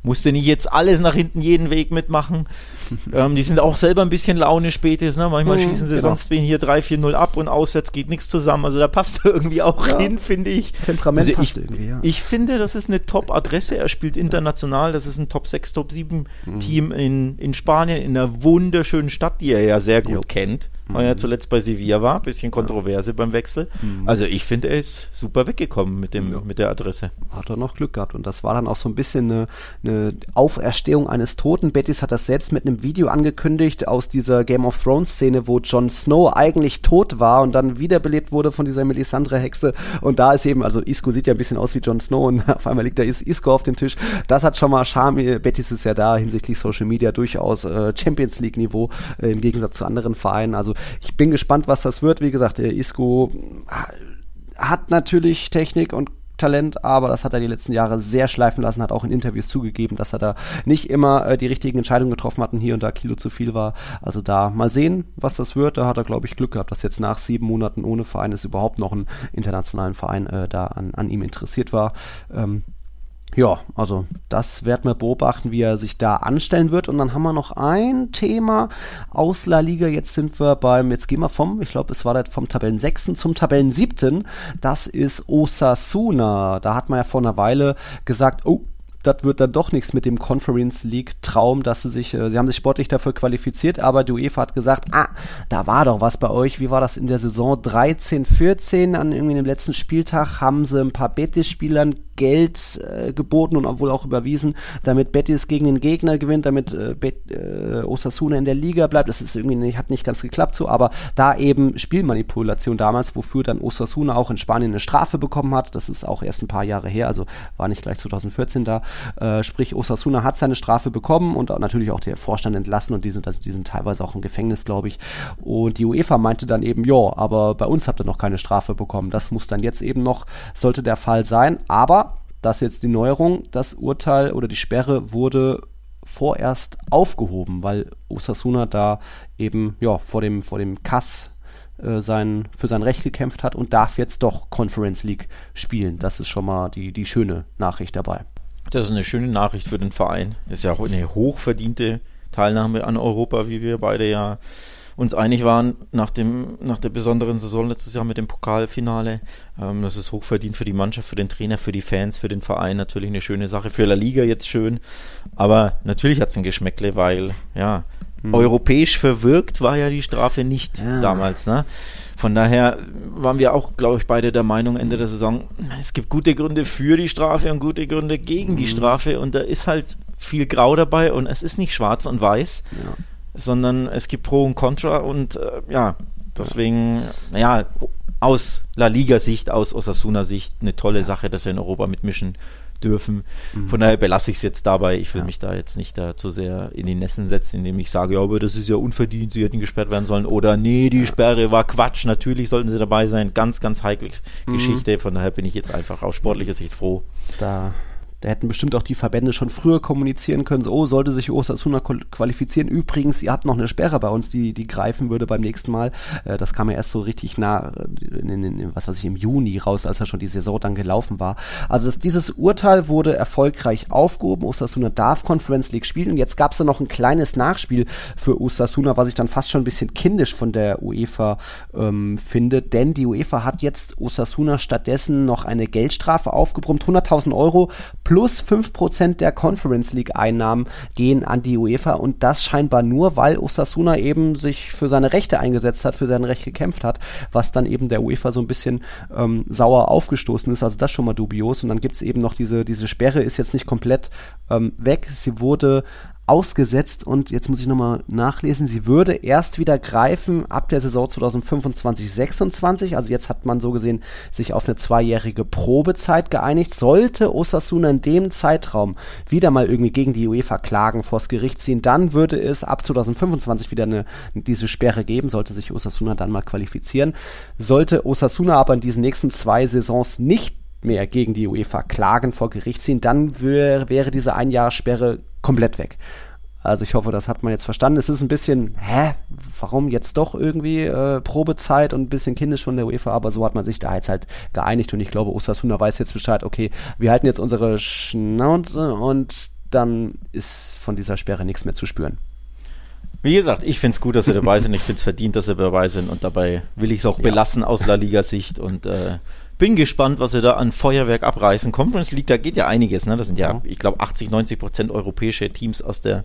musste nicht jetzt alles nach hinten jeden Weg mitmachen. [LAUGHS] ähm, die sind auch selber ein bisschen launisch spätes, ne? Manchmal mhm, schießen sie genau. sonst wen hier 3-4-0 ab und auswärts geht nichts zusammen. Also da passt [LAUGHS] irgendwie auch ja. hin, finde ich.
Temperament
also
ich, irgendwie, ja.
Ich finde, das ist eine Top-Adresse. Er spielt international. Das ist ein Top 6, Top 7 mhm. Team in, in Spanien, in einer wunderschönen Stadt, die er ja sehr gut jo. kennt weil er zuletzt bei Sevilla war. Bisschen Kontroverse beim Wechsel. Mhm. Also ich finde, er ist super weggekommen mit, dem, ja. mit der Adresse.
Hat er noch Glück gehabt. Und das war dann auch so ein bisschen eine, eine Auferstehung eines Toten. Betis hat das selbst mit einem Video angekündigt aus dieser Game of Thrones Szene, wo Jon Snow eigentlich tot war und dann wiederbelebt wurde von dieser Melisandre-Hexe. Und da ist eben, also Isco sieht ja ein bisschen aus wie Jon Snow und [LAUGHS] auf einmal liegt da Isco auf dem Tisch. Das hat schon mal Charme. Betis ist ja da hinsichtlich Social Media durchaus äh, Champions League Niveau äh, im Gegensatz zu anderen Vereinen. Also ich bin gespannt, was das wird. Wie gesagt, der Isco hat natürlich Technik und Talent, aber das hat er die letzten Jahre sehr schleifen lassen, hat auch in Interviews zugegeben, dass er da nicht immer äh, die richtigen Entscheidungen getroffen hat und hier und da Kilo zu viel war. Also da mal sehen, was das wird. Da hat er, glaube ich, Glück gehabt, dass jetzt nach sieben Monaten ohne Verein es überhaupt noch einen internationalen Verein äh, da an, an ihm interessiert war. Ähm, ja, also das werden wir beobachten, wie er sich da anstellen wird. Und dann haben wir noch ein Thema aus La Liga. Jetzt sind wir beim, jetzt gehen wir vom, ich glaube, es war das vom Tabellen 6. zum Tabellen 7. Das ist Osasuna. Da hat man ja vor einer Weile gesagt, oh, das wird dann doch nichts mit dem Conference League Traum, dass sie sich, äh, sie haben sich sportlich dafür qualifiziert, aber die UEFA hat gesagt, ah, da war doch was bei euch. Wie war das in der Saison 13, 14? An irgendwie dem letzten Spieltag haben sie ein paar Betis-Spielern Geld äh, geboten und wohl auch überwiesen, damit Betis gegen den Gegner gewinnt, damit äh, Bet, äh, Osasuna in der Liga bleibt. Das ist irgendwie nicht, hat nicht ganz geklappt so, aber da eben Spielmanipulation damals, wofür dann Osasuna auch in Spanien eine Strafe bekommen hat. Das ist auch erst ein paar Jahre her, also war nicht gleich 2014 da. Äh, sprich, Osasuna hat seine Strafe bekommen und natürlich auch der Vorstand entlassen und die sind, also die sind teilweise auch im Gefängnis, glaube ich. Und die UEFA meinte dann eben, ja, aber bei uns habt ihr noch keine Strafe bekommen. Das muss dann jetzt eben noch, sollte der Fall sein. Aber das ist jetzt die Neuerung, das Urteil oder die Sperre wurde vorerst aufgehoben, weil Osasuna da eben ja vor dem vor dem Kass äh, sein, für sein Recht gekämpft hat und darf jetzt doch Conference League spielen. Das ist schon mal die, die schöne Nachricht dabei.
Das ist eine schöne Nachricht für den Verein. Ist ja auch eine hochverdiente Teilnahme an Europa, wie wir beide ja uns einig waren nach, dem, nach der besonderen Saison letztes Jahr mit dem Pokalfinale. Ähm, das ist hochverdient für die Mannschaft, für den Trainer, für die Fans, für den Verein natürlich eine schöne Sache. Für La Liga jetzt schön. Aber natürlich hat es ein Geschmäckle, weil, ja, hm. europäisch verwirkt war ja die Strafe nicht ja. damals. Ne? Von daher waren wir auch, glaube ich, beide der Meinung Ende der Saison, es gibt gute Gründe für die Strafe und gute Gründe gegen die mhm. Strafe und da ist halt viel Grau dabei und es ist nicht schwarz und weiß, ja. sondern es gibt Pro und Contra und äh, ja, deswegen, ja, aus La Liga-Sicht, aus Osasuna-Sicht eine tolle Sache, dass wir in Europa mitmischen dürfen. Mhm. Von daher belasse ich es jetzt dabei. Ich will ja. mich da jetzt nicht da zu sehr in die Nässen setzen, indem ich sage, ja, aber das ist ja unverdient, sie hätten gesperrt werden sollen. Oder nee, die ja. Sperre war Quatsch, natürlich sollten sie dabei sein. Ganz, ganz heikle mhm. Geschichte. Von daher bin ich jetzt einfach aus sportlicher Sicht froh.
Da da hätten bestimmt auch die Verbände schon früher kommunizieren können, so, oh, sollte sich Osasuna qualifizieren. Übrigens, ihr habt noch eine Sperre bei uns, die, die greifen würde beim nächsten Mal. Äh, das kam ja erst so richtig nah, äh, in, in, in, was weiß ich, im Juni raus, als ja schon die Saison dann gelaufen war. Also das, dieses Urteil wurde erfolgreich aufgehoben. Osasuna darf Conference League spielen. Jetzt gab es da noch ein kleines Nachspiel für Osasuna, was ich dann fast schon ein bisschen kindisch von der UEFA ähm, finde, denn die UEFA hat jetzt Osasuna stattdessen noch eine Geldstrafe aufgebrummt, 100.000 Euro plus 5% der Conference League Einnahmen gehen an die UEFA und das scheinbar nur, weil Osasuna eben sich für seine Rechte eingesetzt hat, für sein Recht gekämpft hat, was dann eben der UEFA so ein bisschen ähm, sauer aufgestoßen ist. Also das schon mal dubios. Und dann gibt es eben noch diese, diese Sperre, ist jetzt nicht komplett ähm, weg. Sie wurde ausgesetzt und jetzt muss ich nochmal nachlesen, sie würde erst wieder greifen ab der Saison 2025-26. Also jetzt hat man so gesehen sich auf eine zweijährige Probezeit geeinigt. Sollte Osasuna in dem Zeitraum wieder mal irgendwie gegen die UEFA klagen, vors Gericht ziehen, dann würde es ab 2025 wieder eine, diese Sperre geben, sollte sich Osasuna dann mal qualifizieren. Sollte Osasuna aber in diesen nächsten zwei Saisons nicht mehr gegen die UEFA klagen vor Gericht ziehen, dann wär, wäre diese Einjahrssperre komplett weg. Also ich hoffe, das hat man jetzt verstanden. Es ist ein bisschen, hä, warum jetzt doch irgendwie äh, Probezeit und ein bisschen kindisch von der UEFA, aber so hat man sich da jetzt halt geeinigt und ich glaube, Osasuna weiß jetzt Bescheid, okay, wir halten jetzt unsere Schnauze und dann ist von dieser Sperre nichts mehr zu spüren.
Wie gesagt, ich finde es gut, dass sie dabei sind. Ich finde es verdient, dass sie dabei sind und dabei will ich es auch ja. belassen aus La Liga-Sicht und äh, bin gespannt, was sie da an Feuerwerk abreißen. Conference League, da geht ja einiges. Ne? Das sind ja, ich glaube, 80, 90 Prozent europäische Teams aus der,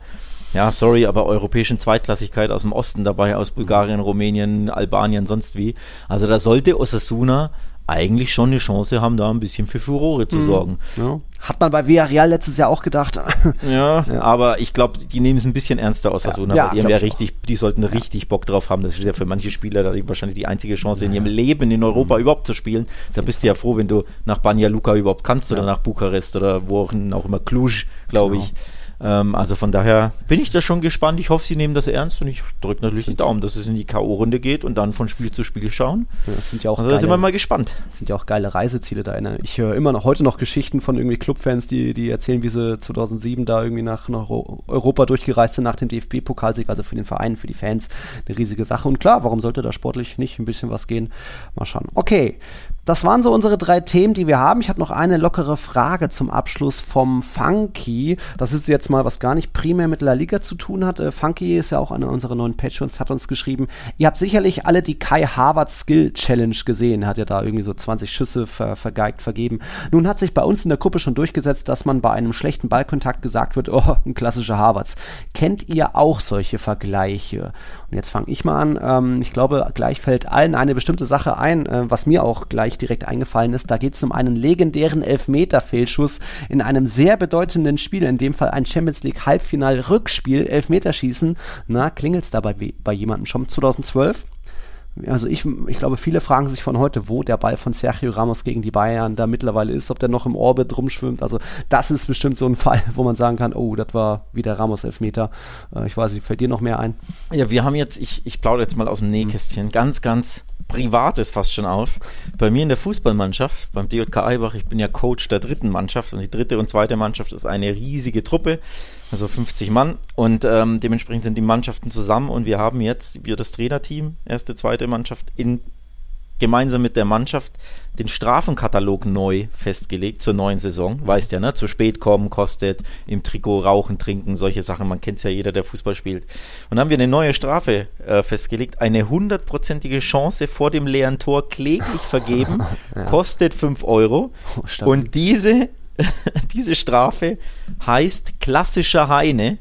ja, sorry, aber europäischen Zweitklassigkeit aus dem Osten dabei, aus Bulgarien, Rumänien, Albanien, sonst wie. Also da sollte Osasuna eigentlich schon eine Chance haben, da ein bisschen für Furore zu mhm. sorgen.
Ja. Hat man bei Villarreal letztes Jahr auch gedacht. [LAUGHS]
Ja, ja. aber ich glaube, die nehmen es ein bisschen ernster aus Osasuna, ja, die haben ja richtig, auch. die sollten richtig Bock drauf haben. Das ist ja für manche Spieler da wahrscheinlich die einzige Chance in ihrem Leben in Europa mhm. überhaupt zu spielen. Da bist du ja froh, wenn du nach Banja Luka überhaupt kannst oder nach Bukarest oder wo auch, auch immer Cluj, glaube genau. ich. Ähm, also von daher bin ich da schon gespannt. Ich hoffe, sie nehmen das ernst und ich drücke natürlich die Daumen, dass es in die K.O.-Runde geht und dann von Spiel zu Spiel schauen.
Ja, das sind ja auch
also geile, da sind wir mal gespannt.
Das sind ja auch geile Reiseziele da. Ich höre immer noch heute noch Geschichten von irgendwie Clubfans, die, die erzählen, wie sie 2007 da irgendwie nach, nach Europa durchgereist sind nach dem DFB-Pokalsieg. Also für den Verein, für die Fans eine riesige Sache. Und klar, warum sollte da sportlich nicht ein bisschen was gehen? Mal schauen. Okay, das waren so unsere drei Themen, die wir haben. Ich habe noch eine lockere Frage zum Abschluss vom Funky. Das ist jetzt mal, was gar nicht primär mit La Liga zu tun hat. Äh, Funky ist ja auch einer unserer neuen Patrons, hat uns geschrieben, ihr habt sicherlich alle die Kai Harvard Skill Challenge gesehen. Hat ja da irgendwie so 20 Schüsse ver vergeigt, vergeben. Nun hat sich bei uns in der Gruppe schon durchgesetzt, dass man bei einem schlechten Ballkontakt gesagt wird, oh, ein klassischer Harvards. Kennt ihr auch solche Vergleiche? Und jetzt fange ich mal an. Ähm, ich glaube, gleich fällt allen eine bestimmte Sache ein, äh, was mir auch gleich gleich direkt eingefallen ist. Da geht es um einen legendären Elfmeter-Fehlschuss in einem sehr bedeutenden Spiel, in dem Fall ein Champions League Halbfinal-Rückspiel, Elfmeterschießen. Na, klingelt es dabei bei jemandem schon 2012? Also ich, ich glaube, viele fragen sich von heute, wo der Ball von Sergio Ramos gegen die Bayern da mittlerweile ist, ob der noch im Orbit rumschwimmt. Also das ist bestimmt so ein [LAUGHS] Fall, wo man sagen kann, oh, das war wieder Ramos Elfmeter. Äh, ich weiß nicht, fällt dir noch mehr ein?
Ja, wir haben jetzt, ich, ich plaudere jetzt mal aus dem Nähkästchen, mhm. ganz, ganz Privates fast schon auf. Bei mir in der Fußballmannschaft, beim DJK Eibach, ich bin ja Coach der dritten Mannschaft und die dritte und zweite Mannschaft ist eine riesige Truppe, also 50 Mann und ähm, dementsprechend sind die Mannschaften zusammen und wir haben jetzt, wir das Trainerteam, erste, zweite Mannschaft in gemeinsam mit der Mannschaft den Strafenkatalog neu festgelegt zur neuen Saison. Weißt ja, ne? Zu spät kommen kostet, im Trikot rauchen, trinken, solche Sachen. Man kennt es ja jeder, der Fußball spielt. Und dann haben wir eine neue Strafe äh, festgelegt. Eine hundertprozentige Chance vor dem leeren Tor kläglich vergeben, [LAUGHS] ja. kostet 5 Euro. Oh, Und diese, [LAUGHS] diese Strafe heißt klassischer Heine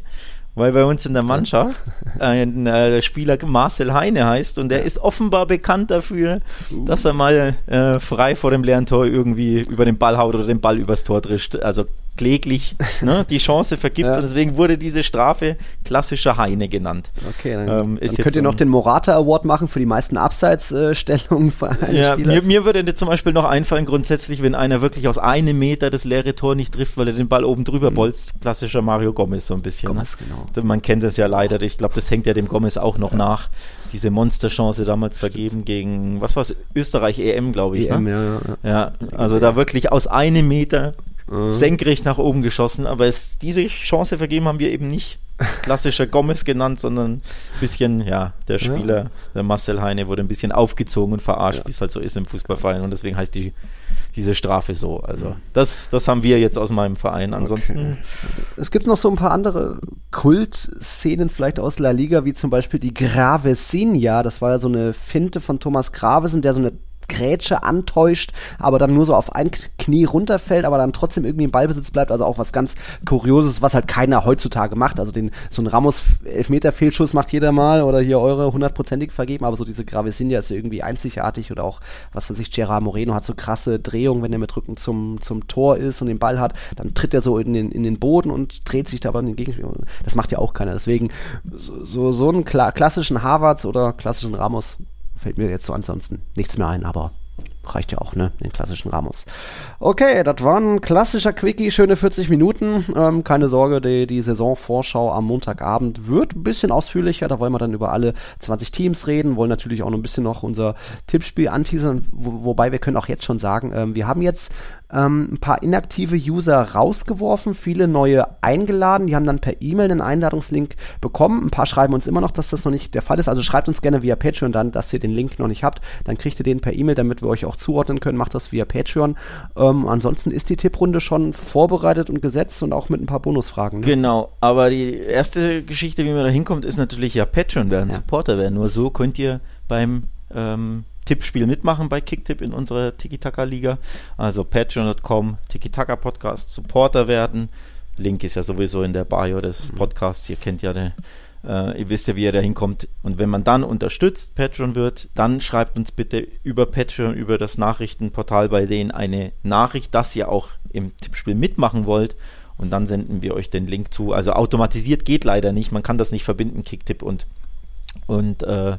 weil bei uns in der Mannschaft ein äh, Spieler Marcel Heine heißt und der ja. ist offenbar bekannt dafür, uh. dass er mal äh, frei vor dem leeren Tor irgendwie über den Ball haut oder den Ball übers Tor drischt. Also kläglich ne, die Chance vergibt ja. und deswegen wurde diese Strafe klassischer Heine genannt.
Okay, dann, ähm, dann könnt ihr noch den Morata Award machen für die meisten Abseitsstellungen
äh, ja, mir, mir, würde zum Beispiel noch einfallen, grundsätzlich, wenn einer wirklich aus einem Meter das leere Tor nicht trifft, weil er den Ball oben drüber mhm. bolzt, klassischer Mario Gomez so ein bisschen. Gomez, ne? genau. Man kennt das ja leider, ich glaube, das hängt ja dem Gomez auch noch ja. nach, diese Monsterchance damals vergeben gegen, was war es, Österreich EM, glaube ich. EM, ne? ja, ja. ja, also da wirklich aus einem Meter mhm. senkrecht nach oben geschossen, aber es, diese Chance vergeben haben wir eben nicht klassischer Gomez genannt, sondern ein bisschen, ja, der Spieler, ja. der Marcel Heine, wurde ein bisschen aufgezogen und verarscht, ja. wie es halt so ist im Fußballverein und deswegen heißt die, diese Strafe so. Also das, das haben wir jetzt aus meinem Verein. Ansonsten.
Okay. Es gibt noch so ein paar andere Kultszenen vielleicht aus La Liga, wie zum Beispiel die Gravesinha. Das war ja so eine Finte von Thomas Gravesen, der so eine Grätsche antäuscht, aber dann nur so auf ein Knie runterfällt, aber dann trotzdem irgendwie im Ballbesitz bleibt. Also auch was ganz Kurioses, was halt keiner heutzutage macht. Also den, so ein Ramos Elfmeter-Fehlschuss macht jeder mal oder hier eure hundertprozentig vergeben, aber so diese Gravesinja ist irgendwie einzigartig oder auch, was weiß ich, Gerard Moreno hat so krasse Drehungen, wenn er mit Rücken zum, zum Tor ist und den Ball hat, dann tritt er so in den, in den Boden und dreht sich da aber in den Gegenspieler. Das macht ja auch keiner. Deswegen so, so, so einen kla klassischen Harvards oder klassischen Ramos fällt mir jetzt so ansonsten nichts mehr ein, aber reicht ja auch, ne? Den klassischen Ramos. Okay, das war ein klassischer Quickie, schöne 40 Minuten. Ähm, keine Sorge, die, die Saisonvorschau am Montagabend wird ein bisschen ausführlicher. Da wollen wir dann über alle 20 Teams reden, wollen natürlich auch noch ein bisschen noch unser Tippspiel anteasern, wo, wobei wir können auch jetzt schon sagen, ähm, wir haben jetzt ähm, ein paar inaktive User rausgeworfen, viele neue eingeladen. Die haben dann per E-Mail einen Einladungslink bekommen. Ein paar schreiben uns immer noch, dass das noch nicht der Fall ist. Also schreibt uns gerne via Patreon dann, dass ihr den Link noch nicht habt. Dann kriegt ihr den per E-Mail, damit wir euch auch zuordnen können. Macht das via Patreon. Ähm, ansonsten ist die Tipprunde schon vorbereitet und gesetzt und auch mit ein paar Bonusfragen.
Ne? Genau, aber die erste Geschichte, wie man da hinkommt, ist natürlich ja Patreon werden, ja. Supporter werden. Nur so könnt ihr beim ähm, Tippspiel mitmachen bei Kicktip in unserer Tiki-Taka-Liga. Also patreon.com, Tiki-Taka-Podcast, Supporter werden. Link ist ja sowieso in der Bio des mhm. Podcasts. Ihr kennt ja den, äh, ihr wisst ja, wie ihr da hinkommt. Und wenn man dann unterstützt, Patreon wird, dann schreibt uns bitte über Patreon, über das Nachrichtenportal bei denen eine Nachricht, dass ihr auch im Tippspiel mitmachen wollt. Und dann senden wir euch den Link zu. Also automatisiert geht leider nicht. Man kann das nicht verbinden, Kicktip und, und, äh,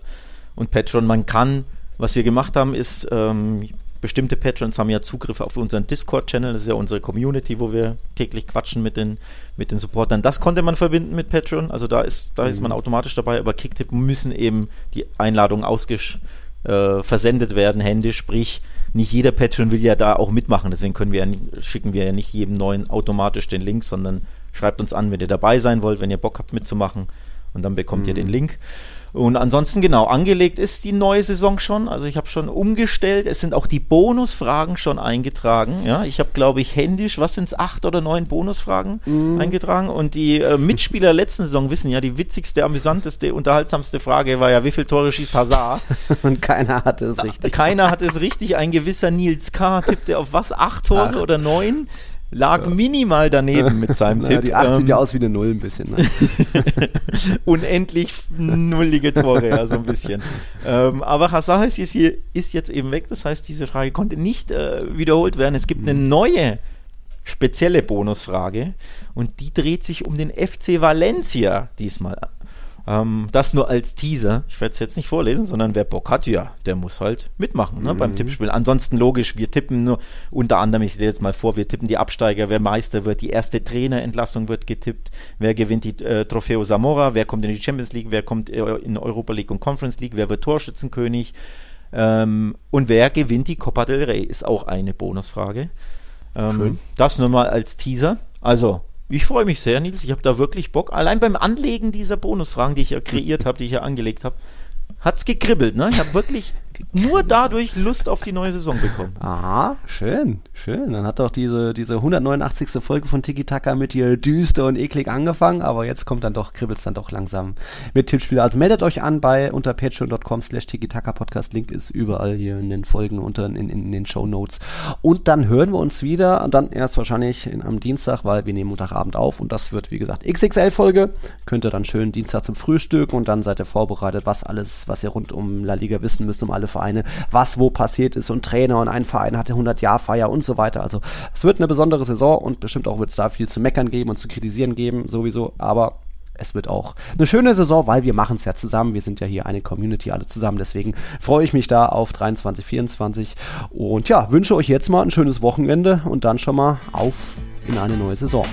und Patreon. Man kann was wir gemacht haben, ist, ähm, bestimmte Patrons haben ja Zugriff auf unseren Discord-Channel, das ist ja unsere Community, wo wir täglich quatschen mit den, mit den Supportern. Das konnte man verbinden mit Patreon, also da ist, da mhm. ist man mhm. automatisch dabei, aber Kicktip müssen eben die Einladungen ausgesch äh, versendet werden, händisch, sprich, nicht jeder Patreon will ja da auch mitmachen, deswegen können wir ja nicht, schicken wir ja nicht jedem neuen automatisch den Link, sondern schreibt uns an, wenn ihr dabei sein wollt, wenn ihr Bock habt mitzumachen und dann bekommt mhm. ihr den Link. Und ansonsten genau, angelegt ist die neue Saison schon. Also ich habe schon umgestellt. Es sind auch die Bonusfragen schon eingetragen. Ja, ich habe, glaube ich, händisch, was sind es, acht oder neun Bonusfragen mm. eingetragen. Und die äh, Mitspieler letzten Saison wissen ja, die witzigste, amüsanteste, unterhaltsamste Frage war ja, wie viele Tore schießt Hazard? [LAUGHS]
Und keiner hatte es richtig.
Keiner hatte es richtig. Ein gewisser Nils K. tippte auf was? Acht Tore Ach. oder neun? Lag minimal daneben mit seinem [LAUGHS]
Na,
Tipp.
Die 8 ähm, sieht ja aus wie eine Null ein bisschen. Ne? [LAUGHS]
Unendlich nullige Tore, ja, so ein bisschen. ähm, aber Hazard ist, hier, ist jetzt eben weg, das heißt, diese Frage konnte nicht äh, wiederholt werden. Es gibt eine mhm. neue spezielle Bonusfrage und die dreht sich um den FC Valencia diesmal. Ähm, das nur als Teaser. Ich werde es jetzt nicht vorlesen, sondern wer Bock hat, ja, der muss halt mitmachen ne, mhm. beim Tippspiel. Ansonsten logisch, wir tippen nur unter anderem, ich stelle jetzt mal vor, wir tippen die Absteiger, wer Meister wird, die erste Trainerentlassung wird getippt, wer gewinnt die äh, Trofeo Zamora, wer kommt in die Champions League, wer kommt äh, in Europa League und Conference League, wer wird Torschützenkönig ähm, und wer gewinnt die Copa del Rey, ist auch eine Bonusfrage. Ähm, das nur mal als Teaser. Also, ich freue mich sehr, Nils. Ich habe da wirklich Bock. Allein beim Anlegen dieser Bonusfragen, die ich ja kreiert [LAUGHS] habe, die ich ja angelegt habe, hat es gekribbelt. Ne? Ich habe wirklich nur dadurch Lust auf die neue Saison bekommen.
Aha, schön, schön. Dann hat doch diese, diese 189. Folge von Tiki Taka mit hier düster und eklig angefangen, aber jetzt kommt dann doch, kribbelt's dann doch langsam mit Tippspiel. Also meldet euch an bei unter patreon.com slash Tiki Taka Podcast. Link ist überall hier in den Folgen unter in, in, in den Show Notes. Und dann hören wir uns wieder, dann erst wahrscheinlich in, am Dienstag, weil wir nehmen Montagabend auf und das wird, wie gesagt, XXL-Folge. Könnt ihr dann schön Dienstag zum Frühstück und dann seid ihr vorbereitet, was alles, was ihr rund um La Liga wissen müsst, um alle Vereine, was wo passiert ist und Trainer und ein Verein hatte 100-Jahr-Feier und so weiter. Also es wird eine besondere Saison und bestimmt auch wird es da viel zu meckern geben und zu kritisieren geben, sowieso, aber es wird auch eine schöne Saison, weil wir machen es ja zusammen. Wir sind ja hier eine Community alle zusammen. Deswegen freue ich mich da auf 23, 24 und ja, wünsche euch jetzt mal ein schönes Wochenende und dann schon mal auf in eine neue Saison.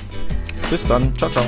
Bis dann. Ciao, ciao.